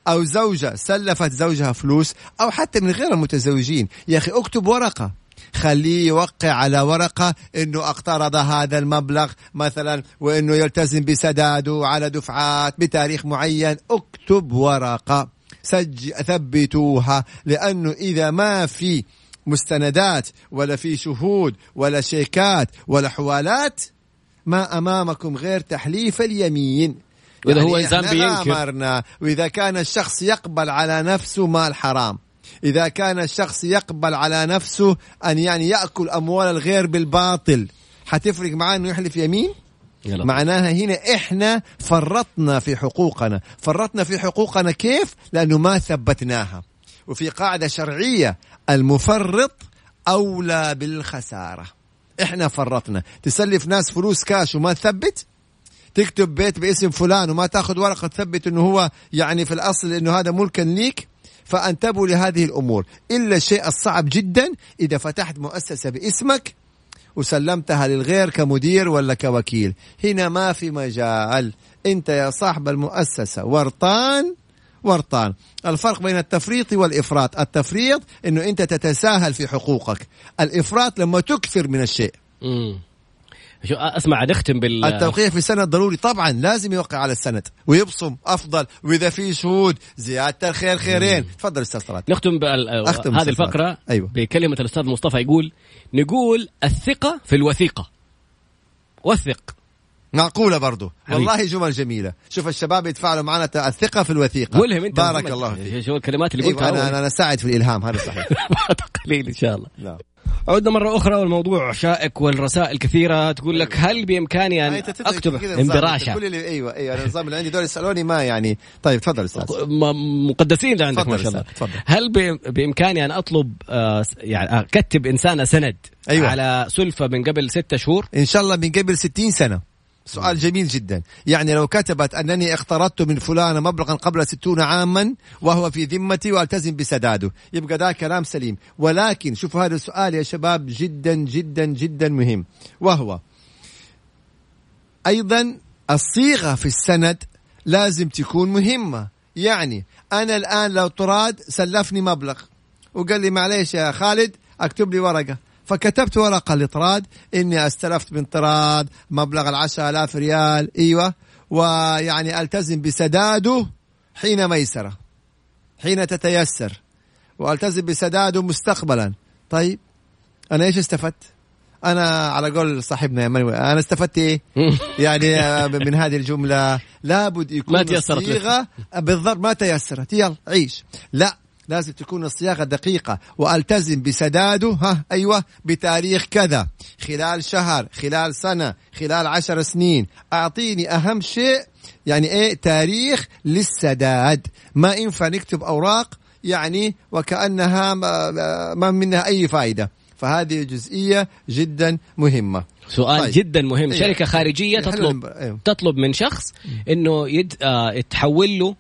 أو زوجة سلفت زوجها فلوس أو حتى من غير المتزوجين. يا أخي اكتب ورقة. خليه يوقع على ورقة إنه أقترض هذا المبلغ مثلا وإنه يلتزم بسداده على دفعات بتاريخ معين. اكتب ورقة سج ثبتوها لأنه إذا ما في مستندات ولا في شهود ولا شيكات ولا حوالات ما أمامكم غير تحليف اليمين. وإذا يعني هو انسان بينكر. وإذا كان الشخص يقبل على نفسه مال حرام. إذا كان الشخص يقبل على نفسه أن يعني يأكل أموال الغير بالباطل. حتفرق معاه أنه يحلف يمين؟ يلا. معناها هنا إحنا فرطنا في حقوقنا. فرطنا في حقوقنا كيف؟ لأنه ما ثبتناها. وفي قاعدة شرعية المفرط أولى بالخسارة. إحنا فرطنا. تسلف ناس فلوس كاش وما تثبت؟ تكتب بيت باسم فلان وما تاخذ ورقة تثبت إنه هو يعني في الأصل إنه هذا ملكا ليك؟ فأنتبهوا لهذه الأمور. إلا الشيء الصعب جدا إذا فتحت مؤسسة باسمك وسلمتها للغير كمدير ولا كوكيل. هنا ما في مجال. أنت يا صاحب المؤسسة ورطان ورطان. الفرق بين التفريط والإفراط. التفريط إنه أنت تتساهل في حقوقك. الإفراط لما تكثر من الشيء. مم. شو أسمع نختم بال التوقيع في السند ضروري. طبعا لازم يوقع على السند. ويبصم أفضل. وإذا في شهود زيادة الخير خيرين. تفضل أستاذ صلاه نختم بال... هذه الفقرة أيوة. بكلمة الأستاذ مصطفى يقول نقول الثقة في الوثيقة. وثق. معقولة برضو. والله جمل جميلة. شوف الشباب يتفاعلوا معنا الثقة في الوثيقة. قولهم أنت. بارك الله فيك. شو الكلمات اللي قلتها؟ أيوة أنا, أنا ساعد في الإلهام هذا صحيح. قليل إن شاء الله. نعم. عدنا مرة أخرى والموضوع شائك والرسائل كثيرة. تقول لك هل بإمكاني أن أكتب اندراشة أيوه أيوه النظام اللي عندي دول يسألوني ما يعني طيب تفضل أستاذ. مقدسين اللي عندك ما شاء الله. هل بإمكاني أن أطلب آه، يعني أكتب إنسانة سند أيوة. على سلفة من قبل ستة شهور؟ إن شاء الله من قبل ستين سنة. سؤال جميل جدا. يعني لو كتبت أنني اقترضت من فلان مبلغا قبل ستون عاما وهو في ذمتي وألتزم بسداده. يبقى ده كلام سليم. ولكن شوفوا هذا السؤال يا شباب جدا جدا جدا مهم. وهو أيضا الصيغة في السند لازم تكون مهمة. يعني أنا الآن لو طراد سلفني مبلغ. وقال لي معليش يا خالد اكتب لي ورقة. فكتبت ورقة الاطراد إني استلفت من طراد مبلغ العشرة آلاف ريال إيوه. ويعني ألتزم بسداده حين ميسره حين تتيسر. وألتزم بسداده مستقبلا. طيب أنا إيش استفدت؟ أنا على قول صاحبنا يا أنا استفدت إيه؟ يعني آه، من هذه الجملة لابد يكون ما تيسرت بالضبط ما تيسرت. يلا عيش. لا لازم تكون الصياغة دقيقة وألتزم بسداده ها أيوه بتاريخ كذا. خلال شهر خلال سنة خلال عشر سنين. أعطيني أهم شيء يعني إيه تاريخ للسداد. ما ينفع نكتب أوراق يعني وكأنها ما, منها أي فائده فهذه جزئية جدا مهمة. سؤال طيب. جدا مهم إيه. شركة خارجية تطلب إيه. تطلب من شخص إنه يد... آه تحول له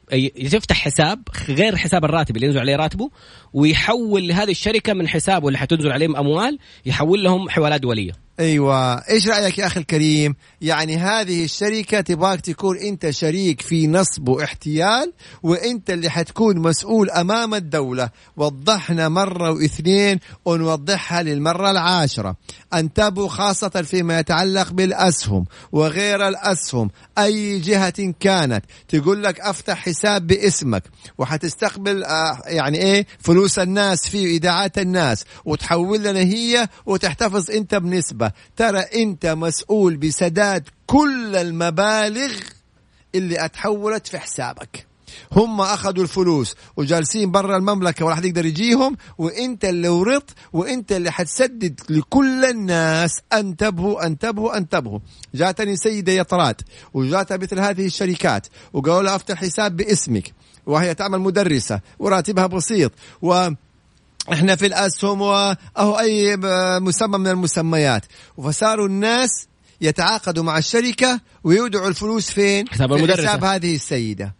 تفتح حساب غير حساب الراتب اللي ينزل عليه راتبه ويحول لهذه الشركة من حسابه اللي حتنزل عليهم أموال يحول لهم حوالات دولية أيوه إيش رأيك يا أخي الكريم يعني هذه الشركة تبغاك تكون أنت شريك في نصب واحتيال وأنت اللي حتكون مسؤول أمام الدولة وضحنا مرة واثنين ونوضحها للمرة العاشرة انتبهوا خاصة فيما يتعلق بالأسهم وغير الأسهم. أي جهة كانت تقول لك أفتح حساب باسمك وحتستقبل آه يعني إيه فلوس الناس في إيداعات الناس وتحول لنا هي وتحتفظ أنت بنسبة. ترى أنت مسؤول بسداد كل المبالغ اللي أتحولت في حسابك. هم أخذوا الفلوس وجالسين برا المملكة ولا حد يقدر يجيهم وإنت اللي ورط وإنت اللي حتسدد لكل الناس انتبهوا انتبهوا انتبهوا جاتني سيدة يطرات وجاتها مثل هذه الشركات وقالوا لها افتح حساب باسمك وهي تعمل مدرسة وراتبها بسيط و إحنا في الاسهم واهو أي مسمى من المسميات فصاروا الناس يتعاقدوا مع الشركة ويودعوا الفلوس فين؟ حساب المدرسة. حساب هذه السيدة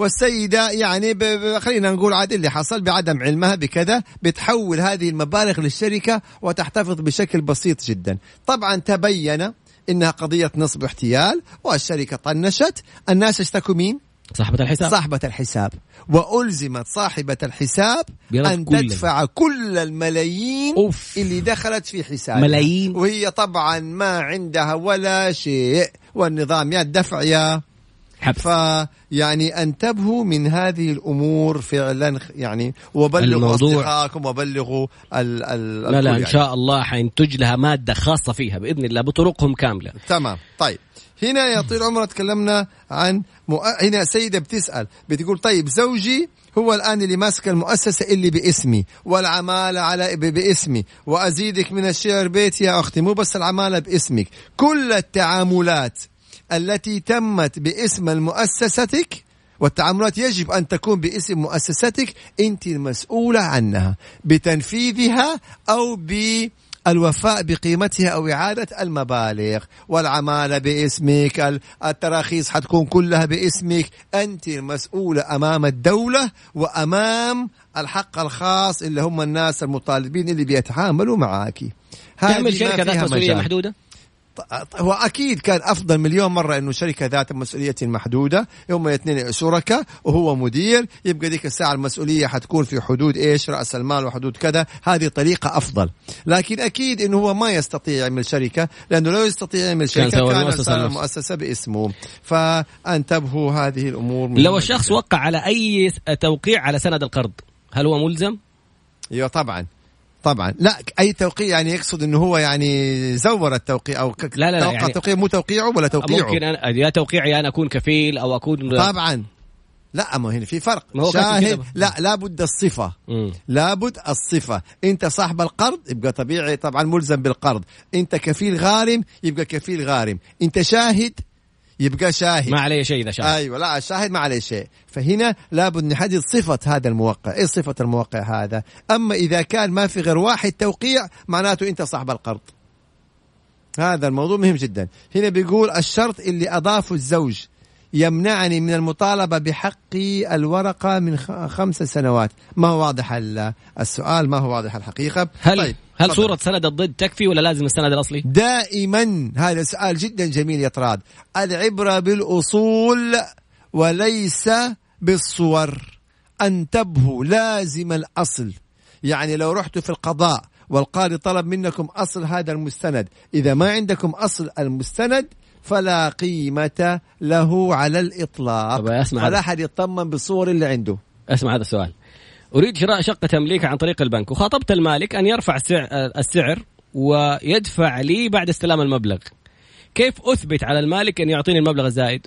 والسيدة يعني خلينا نقول عاد اللي حصل بعدم علمها بكذا بتحول هذه المبالغ للشركة وتحتفظ بشكل بسيط جدا. طبعا تبين إنها قضية نصب واحتيال والشركة طنشت. الناس اشتكوا مين؟ صاحبة الحساب. صاحبة الحساب. وألزمت صاحبة الحساب أن كل تدفع كل الملايين أوف. اللي دخلت في حسابها. ملايين. وهي طبعا ما عندها ولا شيء. والنظام يا الدفع يا حبس فيعني انتبهوا من هذه الأمور فعلا يعني وبلغوا أصدقائكم وبلغوا ال ال لا لا إن يعني. شاء الله حينتج لها مادة خاصة فيها بإذن الله بطرقهم كاملة تمام طيب هنا يا طويل العمر تكلمنا عن مؤ... هنا سيدة بتسأل بتقول طيب زوجي هو الآن اللي ماسك المؤسسة اللي باسمي والعمالة على. باسمي وأزيدك من الشير بيت يا أختي مو بس العمالة باسمك كل التعاملات التي تمت باسم المؤسستك والتعاملات يجب أن تكون باسم مؤسستك أنت المسؤولة عنها بتنفيذها أو ب الوفاء بقيمتها أو إعادة المبالغ. والعمالة باسمك التراخيص حتكون كلها باسمك. أنت المسؤولة أمام الدولة وأمام الحق الخاص اللي هم الناس المطالبين اللي بيتعاملوا معك تعمل شركة ذات مسؤولية محدودة؟ هو أكيد كان أفضل مليون مرة إنه شركة ذات مسؤولية محدودة هم الاثنين شركاء وهو مدير يبقى ذيك الساعة المسؤولية حتكون في حدود إيش؟ رأس المال وحدود كذا هذه طريقة أفضل. لكن أكيد إنه هو ما يستطيع يعمل شركة لأنه لو يستطيع يعمل شركة كان, كان المؤسسة, المؤسسة باسمه. فانتبهوا هذه الأمور لو الشخص وقع على أي توقيع على سند القرض هل هو ملزم؟ أيوه طبعا. طبعا. لا أي توقيع يعني يقصد إنه هو يعني زور التوقيع أو ك... لا لا, لا يعني التوقيع مو توقيعه ولا توقيعه؟ ممكن أنا يا توقيعي أنا أكون كفيل أو أكون طبعا. لا ما هنا في فرق. شاهد لا لابد الصفة. مم. لابد الصفة. أنت صاحب القرض يبقى طبيعي طبعا ملزم بالقرض. أنت كفيل غارم يبقى كفيل غارم. أنت شاهد يبقى شاهد. ما عليه شيء إذا شاهد. أيوه لا الشاهد ما عليه شيء. فهنا لابد نحدد صفة هذا الموقع. إيش صفة الموقع هذا؟ أما إذا كان ما في غير واحد توقيع معناته أنت صاحب القرض. هذا الموضوع مهم جدا. هنا بيقول الشرط اللي أضافه الزوج. يمنعني من المطالبة بحق الورقة من خمس سنوات ما هو واضح السؤال ما هو واضح الحقيقة هل طيب. هل فضل. صورة سند الضد تكفي ولا لازم السند الأصلي؟ دائما هذا سؤال جدا جميل يا طراد العبرة بالأصول وليس بالصور انتبهوا لازم الأصل يعني لو رحت في القضاء والقاضي طلب منكم أصل هذا المستند إذا ما عندكم أصل المستند فلا قيمة له على الإطلاق. طب أسمع فلا. أحد يطمن بالصور اللي عنده. أسمع هذا السؤال. أريد شراء شقة تمليك عن طريق البنك وخاطبت المالك أن يرفع السعر, السعر ويدفع لي بعد استلام المبلغ. كيف أثبت على المالك أن يعطيني المبلغ الزائد؟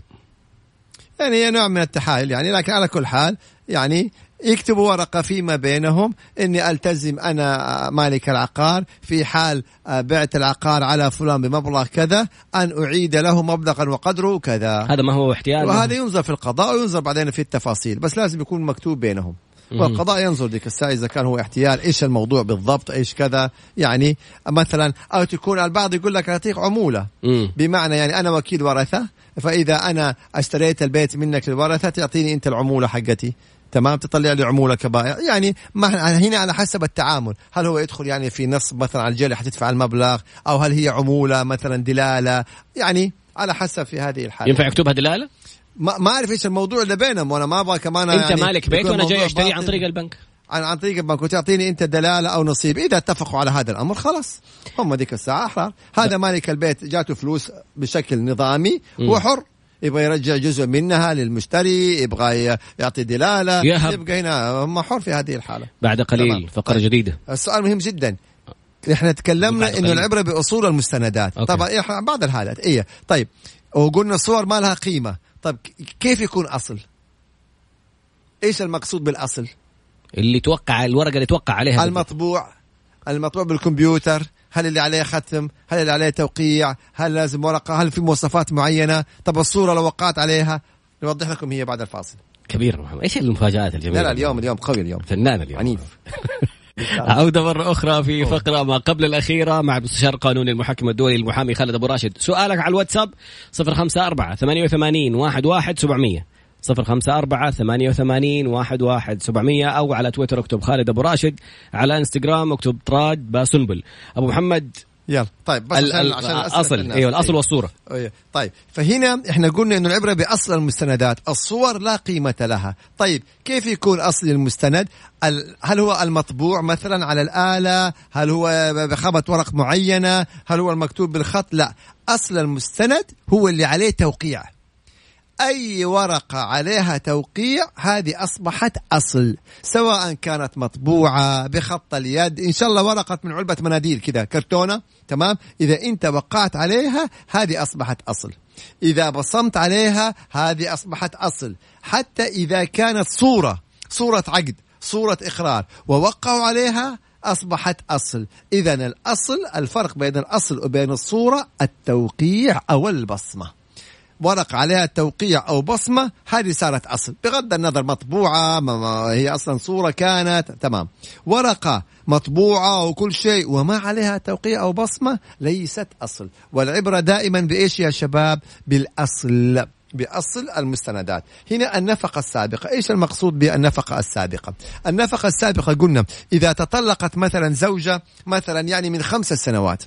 يعني هي نوع من التحايل يعني لكن على كل حال يعني يكتبوا ورقة فيما بينهم. إني ألتزم أنا مالك العقار في حال بعت العقار على فلان بمبلغ كذا أن أعيد له مبلغا وقدره كذا. هذا ما هو احتيال. وهذا ينظر في القضاء وينظر بعدين في التفاصيل بس لازم يكون مكتوب بينهم. والقضاء ينظر ذيك الساعة إذا كان هو احتيال إيش الموضوع بالضبط إيش كذا. يعني مثلا أو تكون البعض يقول لك أعطيك عمولة. مم. بمعنى يعني أنا وكيل ورثة فإذا أنا اشتريت البيت منك للورثة تعطيني أنت العمولة حقتي. تمام؟ تطلع لي عمولة كبائر. يعني ما هنا على حسب التعامل. هل هو يدخل يعني في نصب مثلا على الجالي حتدفع المبلغ؟ أو هل هي عمولة مثلا دلالة؟ يعني على حسب في هذه الحالة. ينفع يكتبها دلالة؟ ما ما أعرف إيش الموضوع اللي بينهم. وأنا ما أبغى كمان أنت يعني مالك بيت وأنا جاي أشتري عن. طريق البنك؟ عن, عن طريق البنك. وتعطيني أنت دلالة أو نصيب. إذا اتفقوا على هذا الأمر خلاص. هم ذيك الساعة أحرار. هذا مالك البيت. جاته فلوس بشكل نظامي هو حر يبغى يرجع جزء منها للمشتري يبغى يعطي دلالة يهب. يبقى هنا هم حر في هذه الحالة. بعد قليل تمام. فقرة طيب. جديدة. السؤال مهم جدا. إحنا تكلمنا إنه. العبرة بأصول المستندات. أوكي. طبعا إحنا بعض الحالات. إيه. طيب. وقلنا الصور ما لها قيمة. طيب كيف يكون أصل؟ إيش المقصود بالأصل؟ اللي توقع الورقة اللي توقع عليها. المطبوع. المطبوع بالكمبيوتر. هل اللي عليه ختم؟ هل اللي عليه توقيع؟ هل لازم ورقة؟ هل في مواصفات معينة؟ طب الصورة لو وقعت عليها؟ نوضح لكم هي بعد الفاصل. كبير محمد. إيش المفاجات الجميله لا لا اليوم اليوم قوي اليوم. فنان اليوم. عنيف. عودة مرة أخرى في فقرة ما قبل الأخيرة مع المستشار القانوني المحكم الدولي المحامي خالد أبو راشد. سؤالك على الواتساب 054 88 11 700 054 88 11 700 أو على تويتر أكتب خالد أبو راشد على إنستغرام أكتب طراد باسنبل أبو محمد يلا طيب بس ال- عشان ال- عشان أسئلة الأصل الناس. أيوه الأصل والصورة أيه. طيب فهنا إحنا قلنا إنه العبرة بأصل المستندات، الصور لا قيمة لها، طيب كيف يكون أصل المستند؟ ال- هل هو المطبوع مثلا على الآلة؟ هل هو بخبط ورق معينة؟ هل هو المكتوب بالخط؟ لا، أصل المستند هو اللي عليه توقيع. أي ورقة عليها توقيع هذه أصبحت أصل سواء كانت مطبوعة بخط اليد إن شاء الله ورقة من علبة مناديل كذا كرتونة تمام؟ إذا أنت وقعت عليها هذه أصبحت أصل. إذا بصمت عليها هذه أصبحت أصل. حتى إذا كانت صورة صورة عقد صورة إقرار ووقعوا عليها أصبحت أصل. اذا الأصل الفرق بين الأصل وبين الصورة التوقيع أو البصمة. ورق عليها توقيع أو بصمة هذه صارت أصل. بغض النظر ما هي أصلا صورة كانت تمام. ورقة مطبوعة وكل شيء وما عليها توقيع أو بصمة ليست أصل. والعبرة دائما بإيش يا شباب؟ بالأصل بأصل المستندات. هنا النفقة السابقة. إيش المقصود بالنفقة السابقة؟ النفقة السابقة قلنا إذا تطلقت مثلا زوجة مثلا يعني من خمس سنوات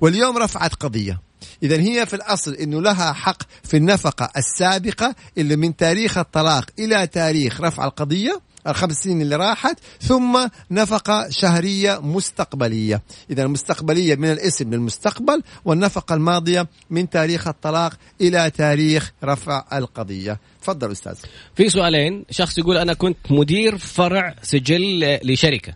واليوم رفعت قضية. إذا هي في الأصل أنه لها حق في النفقة السابقة اللي من تاريخ الطلاق إلى تاريخ رفع القضية الخمس سنين اللي راحت ثم نفقة شهرية مستقبلية. إذا المستقبلية من الاسم للمستقبل والنفقة الماضية من تاريخ الطلاق إلى تاريخ رفع القضية. تفضل أستاذ. في سؤالين شخص يقول أنا كنت مدير فرع سجل لشركة.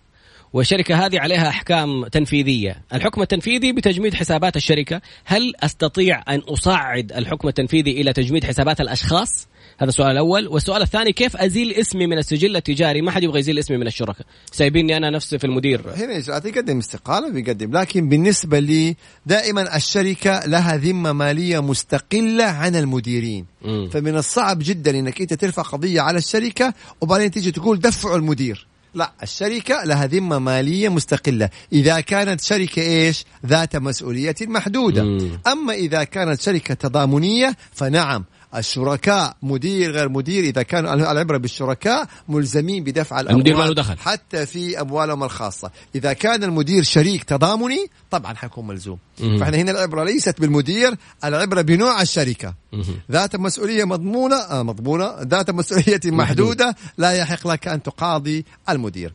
والشركة هذه عليها أحكام تنفيذية. الحكم التنفيذي بتجميد حسابات الشركة. هل أستطيع أن أصعد الحكم التنفيذي إلى تجميد حسابات الأشخاص؟ هذا السؤال الأول. والسؤال الثاني كيف أزيل اسمي من السجل التجاري؟ ما حد يبغى يزيل اسمي من الشركة. سايبيني أنا نفسي في المدير. هنا يقدم استقالة بيقدم لكن بالنسبة لي دائما الشركة لها ذمة مالية مستقلة عن المديرين. مم. فمن الصعب جدا إنك أنت ترفع قضية على الشركة وبعدين تيجي تقول دفعوا المدير. لا الشركة لها ذمة مالية مستقلة. إذا كانت شركة إيش؟ ذات مسؤولية محدودة. مم. أما إذا كانت شركة تضامنية فنعم. الشركاء مدير غير مدير إذا كانوا العبرة بالشركاء ملزمين بدفع الأموال المدير ما له دخل. حتى في أموالهم الخاصة إذا كان المدير شريك تضامني طبعا حيكون ملزوم مم. فإحنا هنا العبرة ليست بالمدير العبرة بنوع الشركة مهم. ذات مسؤولية مضمونة آه مضمونة ذات مسؤولية محدودة لا يحق لك أن تقاضي المدير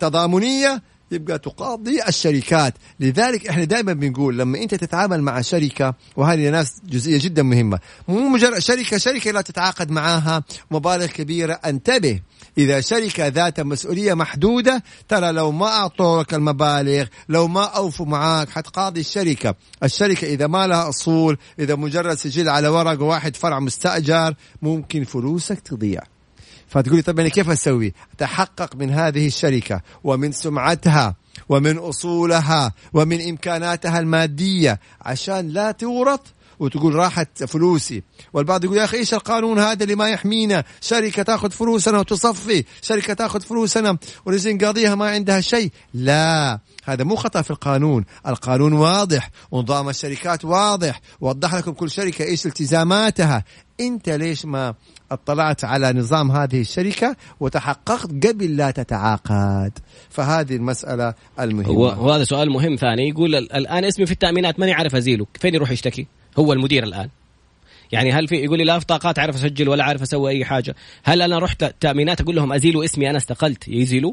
تضامنية يبقى تقاضي الشركات. لذلك إحنا دائما بنقول لما أنت تتعامل مع شركة وهذه ناس جزئية جدا مهمة مو مجرد شركة شركة لا تتعاقد معاها مبالغ كبيرة. انتبه إذا شركة ذات مسؤولية محدودة ترى لو ما أعطوك المبالغ لو ما أوفوا معاك حتقاضي الشركة. الشركة إذا ما لها أصول إذا مجرد سجل على ورق واحد فرع مستأجر ممكن فلوسك تضيع. فتقولي طب أنا كيف أسوي؟ أتحقق من هذه الشركة ومن سمعتها ومن أصولها ومن إمكاناتها المادية عشان لا تورط وتقول راحت فلوسي. والبعض يقول يا أخي إيش القانون هذا اللي ما يحمينا؟ شركة تأخذ فلوسنا وتصفي شركة تأخذ فلوسنا ونجي نقاضيها ما عندها شيء. لا هذا مو خطأ في القانون. القانون واضح ونظام الشركات واضح وضح لكم كل شركة إيش التزاماتها. أنت ليش ما اطلعت على نظام هذه الشركة وتحققت قبل لا تتعاقد؟ فهذه المسألة المهمة. وهذا سؤال مهم ثاني. يقول الآن اسمي في التأمينات ماني عارف ازيله فين يروح يشتكي؟ هو المدير الآن. يعني هل في يقول لي لا في طاقات أعرف أسجل ولا أعرف أسوي أي حاجة. هل أنا رحت تأمينات أقول لهم أزيلوا اسمي أنا استقلت. يزيلوا؟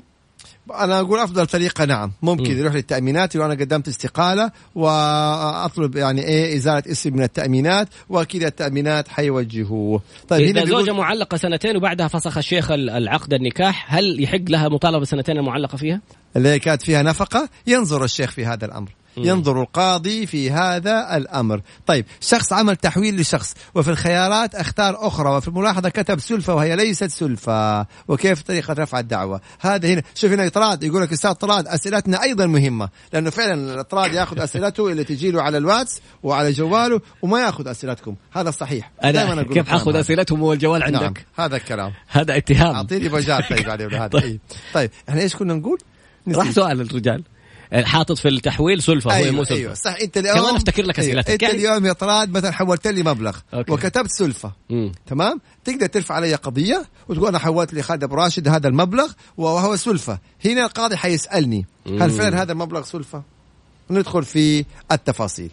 أنا أقول أفضل طريقة نعم. ممكن. يروح للتأمينات لو أنا قدمت استقالة وأطلب يعني إيه إزالة اسم من التأمينات وأكيد التأمينات حيوجهوه. طيب إذا زوجة معلقة سنتين وبعدها فسخ الشيخ العقد النكاح هل يحق لها مطالبة سنتين المعلقة فيها؟ اللي كانت فيها نفقة ينظر الشيخ في هذا الأمر. ينظر القاضي في هذا الأمر. طيب شخص عمل تحويل لشخص وفي الخيارات أختار أخرى وفي الملاحظة كتب سلفة وهي ليست سلفة. وكيف طريقة رفع الدعوة؟ هذا هنا شوف هنا إطراد يقول لك أستاذ طراد أسئلتنا أيضا مهمة لأنه فعلا الإطراد ياخذ أسئلته اللي تجي له على الواتس وعلى جواله وما ياخذ أسئلتكم. هذا صحيح. أنا كيف أخذ أسئلتهم والجوال عندك نعم. هذا الكلام. هذا اتهام. أعطيني بجات طيب عليه هذا طيب. طيب إحنا إيش كنا نقول؟ راح سؤال الرجال حاطط في التحويل سلفة أيوة هو مو سلفة. أيوه صح. أنت اليوم كمان أفتكر لك اسئلتك أيوة. أنت يعني اليوم يا طراد مثلا حولت لي مبلغ أوكي. وكتبت سلفة مم. تمام؟ تقدر ترفع علي قضية وتقول أنا حولت لخالد ابو راشد هذا المبلغ وهو سلفة. هنا القاضي حيسألني هل فعلا هذا المبلغ سلفة؟ ندخل في التفاصيل.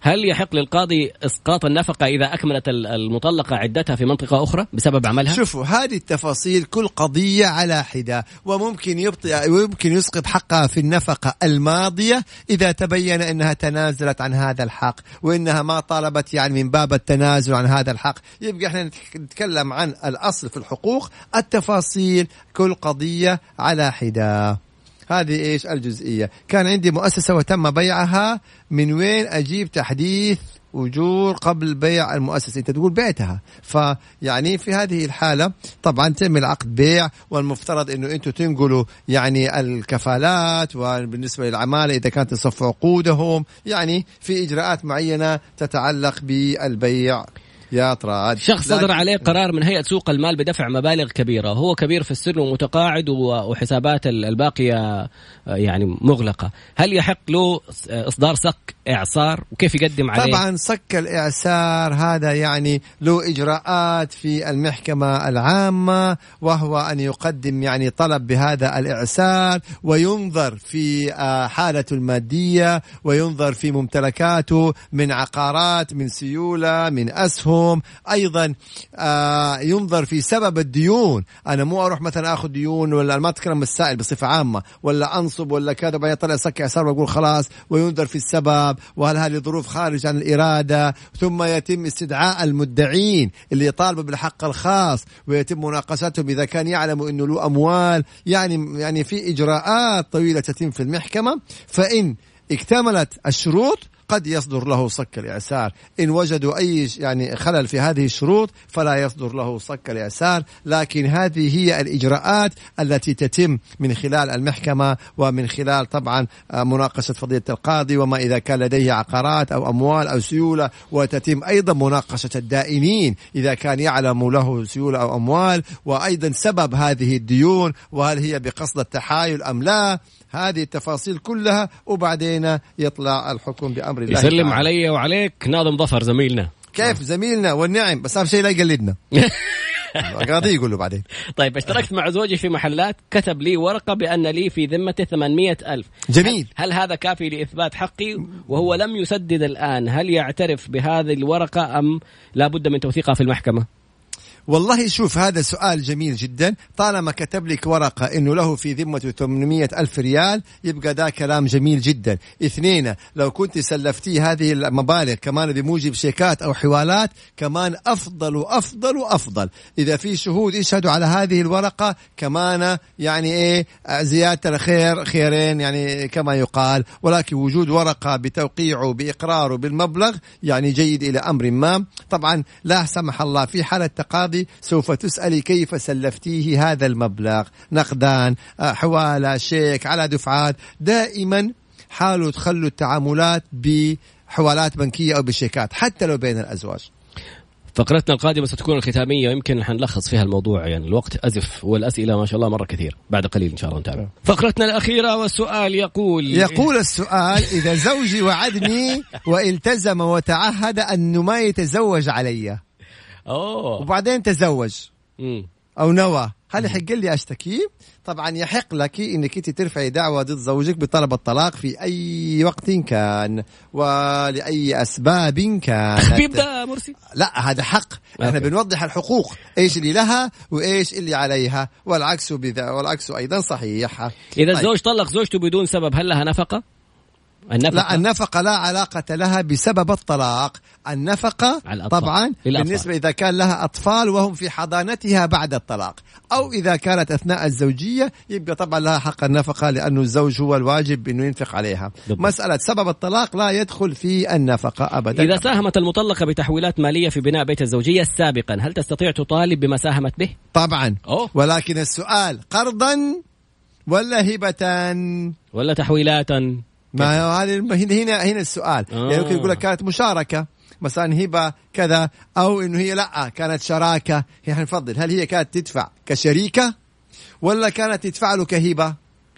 هل يحق للقاضي إسقاط النفقة إذا أكملت المطلقة عدتها في منطقة أخرى بسبب عملها؟ شوفوا هذه التفاصيل كل قضية على حدة وممكن يبطئ ويمكن يسقط حقها في النفقة الماضية إذا تبين إنها تنازلت عن هذا الحق وإنها ما طالبت يعني من باب التنازل عن هذا الحق، يبقى إحنا نتكلم عن الأصل في الحقوق، التفاصيل كل قضية على حدة. هذه إيش؟ الجزئية. كان عندي مؤسسة وتم بيعها. من وين أجيب تحديث أجور قبل بيع المؤسسة؟ أنت تقول بعتها. فيعني في هذه الحالة طبعا تعمل عقد بيع والمفترض إنه أنتم تنقلوا يعني الكفالات وبالنسبة للعمالة إذا كانت تصف عقودهم. يعني في إجراءات معينة تتعلق بالبيع. يا طراد شخص صدر عليه قرار من هيئة سوق المال بدفع مبالغ كبيرة. هو كبير في السن ومتقاعد وحسابات الباقية يعني مغلقة. هل يحق له إصدار صك إعصار؟ وكيف يقدم عليه؟ طبعا صك الاعسار هذا يعني له إجراءات في المحكمة العامة وهو أن يقدم يعني طلب بهذا الاعسار وينظر في حالته المادية وينظر في ممتلكاته من عقارات من سيولة من أسهم أيضا ينظر في سبب الديون. أنا مو أروح مثلا آخذ ديون ولا ما أتكلم السائل بصفة عامة ولا أنصب ولا كذا بعدين يطلع صك اعسار وأقول خلاص وينظر في السبب وهل هذه ظروف خارج عن الإرادة. ثم يتم استدعاء المدعين اللي يطالبوا بالحق الخاص ويتم مناقشتهم إذا كان يعلم أنه له أموال. يعني يعني في إجراءات طويلة تتم في المحكمة. فإن اكتملت الشروط قد يصدر له صك الإعسار. إن وجدوا أي يعني خلل في هذه الشروط فلا يصدر له صك الإعسار. لكن هذه هي الإجراءات التي تتم من خلال المحكمة ومن خلال طبعا مناقشة فضيلة القاضي وما إذا كان لديه عقارات أو أموال أو سيولة. وتتم أيضا مناقشة الدائنين إذا كان يعلم له سيولة أو أموال. وأيضا سبب هذه الديون وهل هي بقصد التحايل أم لا. هذه التفاصيل كلها وبعدين يطلع الحكم بأمر الله يسلم علي وعليك ناظم ظفر زميلنا. كيف؟ زميلنا والنعم بس أهم شيء لا يقلدنا. قاضي يقول له بعدين. طيب اشتركت مع زوجي في محلات كتب لي ورقة بأن لي في ذمته 800 ألف. جميل. هل, هل هذا كافي لإثبات حقي؟ وهو لم يسدد الآن. هل يعترف بهذه الورقة أم لا بد من توثيقها في المحكمة؟ والله شوف هذا سؤال جميل جدا. طالما كتب لك ورقة إنه له في ذمته 800 ألف ريال يبقى ده كلام جميل جدا. اثنين لو كنت سلفتيه هذه المبالغ كمان بموجب شيكات أو حوالات كمان أفضل وأفضل وأفضل. إذا في شهود يشهدوا على هذه الورقة كمان يعني إيه زيادة الخير خيرين يعني كما يقال. ولكن وجود ورقة بتوقيعه بإقراره بالمبلغ يعني جيد إلى أمر ما. طبعا لا سمح الله في حالة تقاضي سوف تسألي كيف سلفتيه هذا المبلغ؟ نقدان حوالة شيك على دفعات. دائما حاولوا تخلوا التعاملات بحوالات بنكية أو بشيكات حتى لو بين الأزواج. فقرتنا القادمة ستكون الختامية ويمكن حنلخص فيها الموضوع يعني الوقت أزف والأسئلة ما شاء الله مرة كثير بعد قليل إن شاء الله نتابع. فقرتنا الأخيرة والسؤال يقول يقول السؤال إذا زوجي وعدني والتزم وتعهد أنه ما يتزوج علي. أوه وبعدين تزوج مم. أو نوى هل يحق لي أشتكيه؟ طبعا يحق لك إنك أنت ترفعي دعوة ضد زوجك بطلب الطلاق في أي وقت كان ولأي أسباب كانت بيبدأ مرسي لا هذا حق إحنا أوكي. بنوضح الحقوق إيش اللي لها وإيش اللي عليها والعكس بذا والعكس أيضا صحيح إذا طيب. الزوج طلق زوجته بدون سبب هل لها نفقة؟ النفقة لا النفقة لا علاقة لها بسبب الطلاق النفقة. طبعا للأطفال. بالنسبة إذا كان لها أطفال وهم في حضانتها بعد الطلاق أو إذا كانت أثناء الزوجية يبقى طبعا لها حق النفقة لأنه الزوج هو الواجب أنه ينفق عليها بالضبط. مسألة سبب الطلاق لا يدخل في النفقة أبدا إذا ساهمت المطلقة بتحويلات مالية في بناء بيت الزوجية سابقا هل تستطيع تطالب بما ساهمت به؟ طبعا أوه. ولكن السؤال قرضا ولا هبة ولا تحويلاتا؟ ما الم- هنا هنا السؤال. آه. يعني ممكن يقول لك كانت مشاركة مثلا هبه كذا أو إنه هي لأ كانت شراكة. هي حنفضل هل هي كانت تدفع كشريكة ولا كانت تدفع له كهبه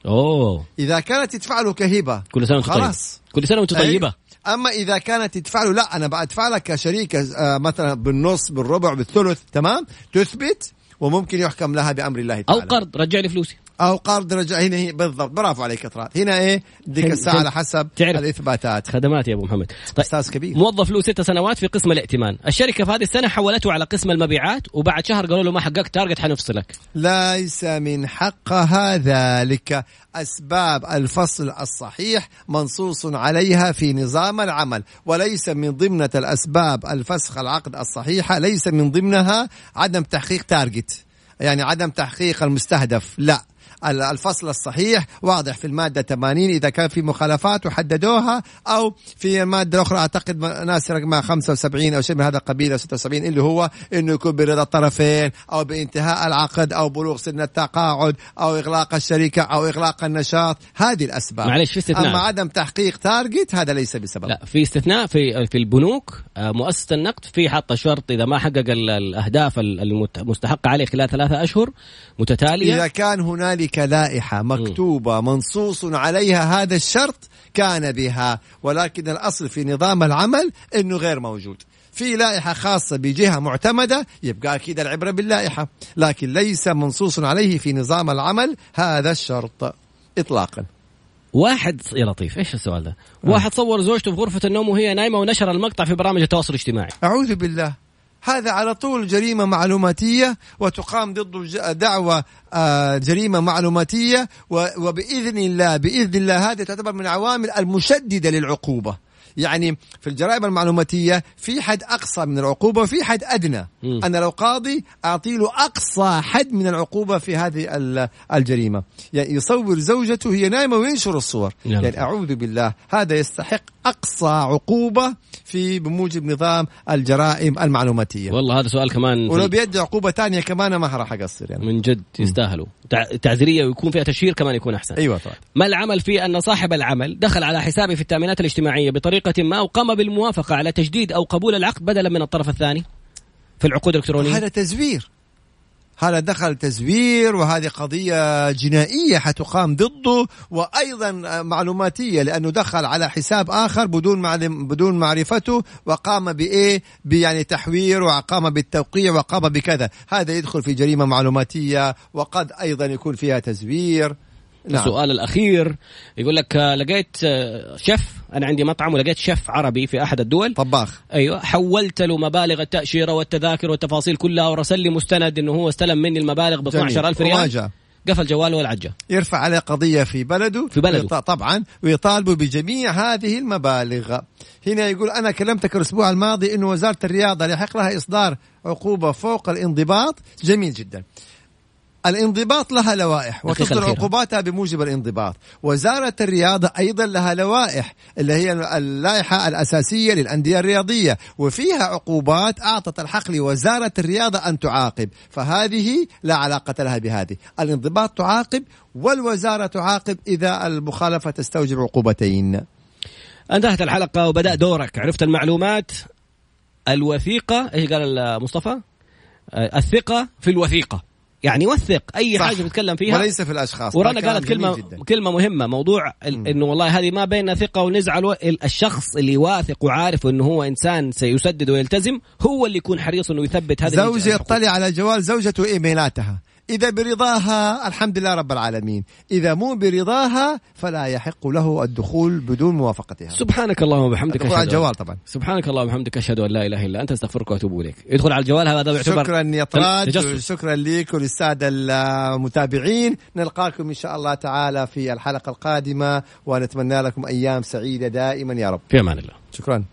أوه. إذا كانت تدفع له كهبه كل سنة وأنت طيب. كل سنة وأنت طيبة. أي. أما إذا كانت تدفع له لأ أنا بدفع لك كشريكة آه مثلا بالنص بالربع بالثلث تمام؟ تثبت وممكن يحكم لها بأمر الله أو تعالى. قرض رجع لي فلوسي. أو قرض رجع هنا هي بالضبط برافو عليك طراد هنا إيه ديك. الساعة. على حسب تعرف. الإثباتات خدمات يا أبو محمد طيب أستاذ كبير موظف له ست سنوات في قسم الائتمان الشركة في هذه السنة حولته على قسم المبيعات وبعد شهر قالوا له ما حققت target حنفصلك ليس من حقها ذلك أسباب الفصل الصحيح منصوص عليها في نظام العمل وليس من ضمنة الأسباب الفسخ العقد الصحيحة ليس من ضمنها عدم تحقيق target يعني عدم تحقيق المستهدف لا الفصل الصحيح واضح في المادة 80 إذا كان في مخالفات وحددوها أو في المادة الأخرى أعتقد ناس رقمها 75 أو شيء من هذا القبيل أو 76 اللي هو إنه يكون برضا الطرفين أو بانتهاء العقد أو بلوغ سن التقاعد أو إغلاق الشركة أو إغلاق النشاط. هذه الأسباب. معلش في استثناء. أما عدم تحقيق target هذا ليس بسبب. لا في استثناء في في البنوك آه، مؤسسة النقد في حاطة شرط إذا ما حقق ال- الأهداف المستحقة عليه خلال ثلاثة أشهر متتالية. إذا كان هنالك لائحة مكتوبة منصوص عليها هذا الشرط كان بها ولكن الأصل في نظام العمل أنه غير موجود. في لائحة خاصة بجهة معتمدة يبقى أكيد العبرة باللائحة لكن ليس منصوص عليه في نظام العمل هذا الشرط إطلاقا. واحد يا لطيف إيش السؤال ده؟ واحد صور زوجته في غرفة النوم وهي نايمة ونشر المقطع في برامج التواصل الاجتماعي. أعوذ بالله. هذا على طول جريمة معلوماتية وتقام ضده دعوة آه، جريمة معلوماتية وبإذن الله بإذن الله هذه تعتبر من العوامل المشددة للعقوبة يعني في الجرائم المعلوماتية في حد أقصى من العقوبة وفي حد أدنى مم. أنا لو قاضي أعطي له أقصى حد من العقوبة في هذه ال- الجريمة يعني يصور زوجته هي نايمة وينشر الصور يعني لطيف. أعوذ بالله هذا يستحق أقصى عقوبة في بموجب نظام الجرائم المعلوماتية. والله هذا سؤال كمان ولو في بيدي عقوبة تانية كمان ما راح أقصر يعني. من جد يستاهلوا. تع- تعذيرية ويكون فيها تشهير كمان يكون أحسن. أيوة طبعا. ما العمل في أن صاحب العمل دخل على حسابي في التأمينات الاجتماعية بطريقة ما وقام بالموافقة على تجديد أو قبول العقد بدلا من الطرف الثاني في العقود الإلكترونية؟ هذا تزوير. هذا دخل تزوير وهذه قضية جنائية حتقام ضده وأيضا معلوماتية لأنه دخل على حساب آخر بدون بدون معرفته وقام بإيه؟ يعني تحوير وقام بالتوقيع وقام بكذا. هذا يدخل في جريمة معلوماتية وقد أيضا يكون فيها تزوير. نعم. السؤال الأخير يقول لك آه، لقيت آه، شيف أنا عندي مطعم ولقيت شيف عربي في أحد الدول. طباخ. أيوه حولت له مبالغ التأشيرة والتذاكر والتفاصيل كلها ورسل لي مستند إنه هو استلم مني المبالغ ب 12000 وما ريال. قفل جواله والعجة. يرفع عليه قضية في بلده. في بلده. طبعا ويطالبوا بجميع هذه المبالغ. هنا يقول أنا كلمتك الأسبوع الماضي أنه وزارة الرياضة يحق لها إصدار عقوبة فوق الانضباط. جميل جدا. الانضباط لها لوائح وتصدر. عقوباتها بموجب الانضباط. وزارة الرياضة أيضا لها لوائح اللي هي اللائحة الأساسية للأندية الرياضية. وفيها عقوبات أعطت الحق لوزارة الرياضة أن تعاقب. فهذه لا علاقة لها بهذه. الانضباط تعاقب والوزارة تعاقب إذا المخالفة تستوجب عقوبتين. أنتهت الحلقة وبدأ دورك. عرفت المعلومات؟ الوثيقة إيش قال مصطفى آه، الثقة في الوثيقة. يعني وثق أي صح. حاجة تتكلم فيها وليس في الأشخاص ورانا كلام قالت كلمة جداً. كلمة مهمة موضوع إنه والله هذه ما بيننا ثقة ونزعل الشخص اللي واثق وعارف إنه هو إنسان سيسدد ويلتزم هو اللي يكون حريص إنه يثبت هذه زوجي. يطلع على جوال زوجته إيميلاتها إذا برضاها الحمد لله رب العالمين. إذا مو برضاها فلا يحق له الدخول بدون موافقتها. سبحانك اللهم وبحمدك على أشهد أن- الجوال طبعا. سبحانك اللهم وبحمدك أشهد أن لا إله إلا أنت أستغفرك وأتوب إليك. يدخل على الجوال هذا يعتبر شكرا يا طراج. شكرا لك وللسادة المتابعين. نلقاكم إن شاء الله تعالى في الحلقة القادمة ونتمنى لكم أيام سعيدة دائما يا رب. في أمان الله. شكرا.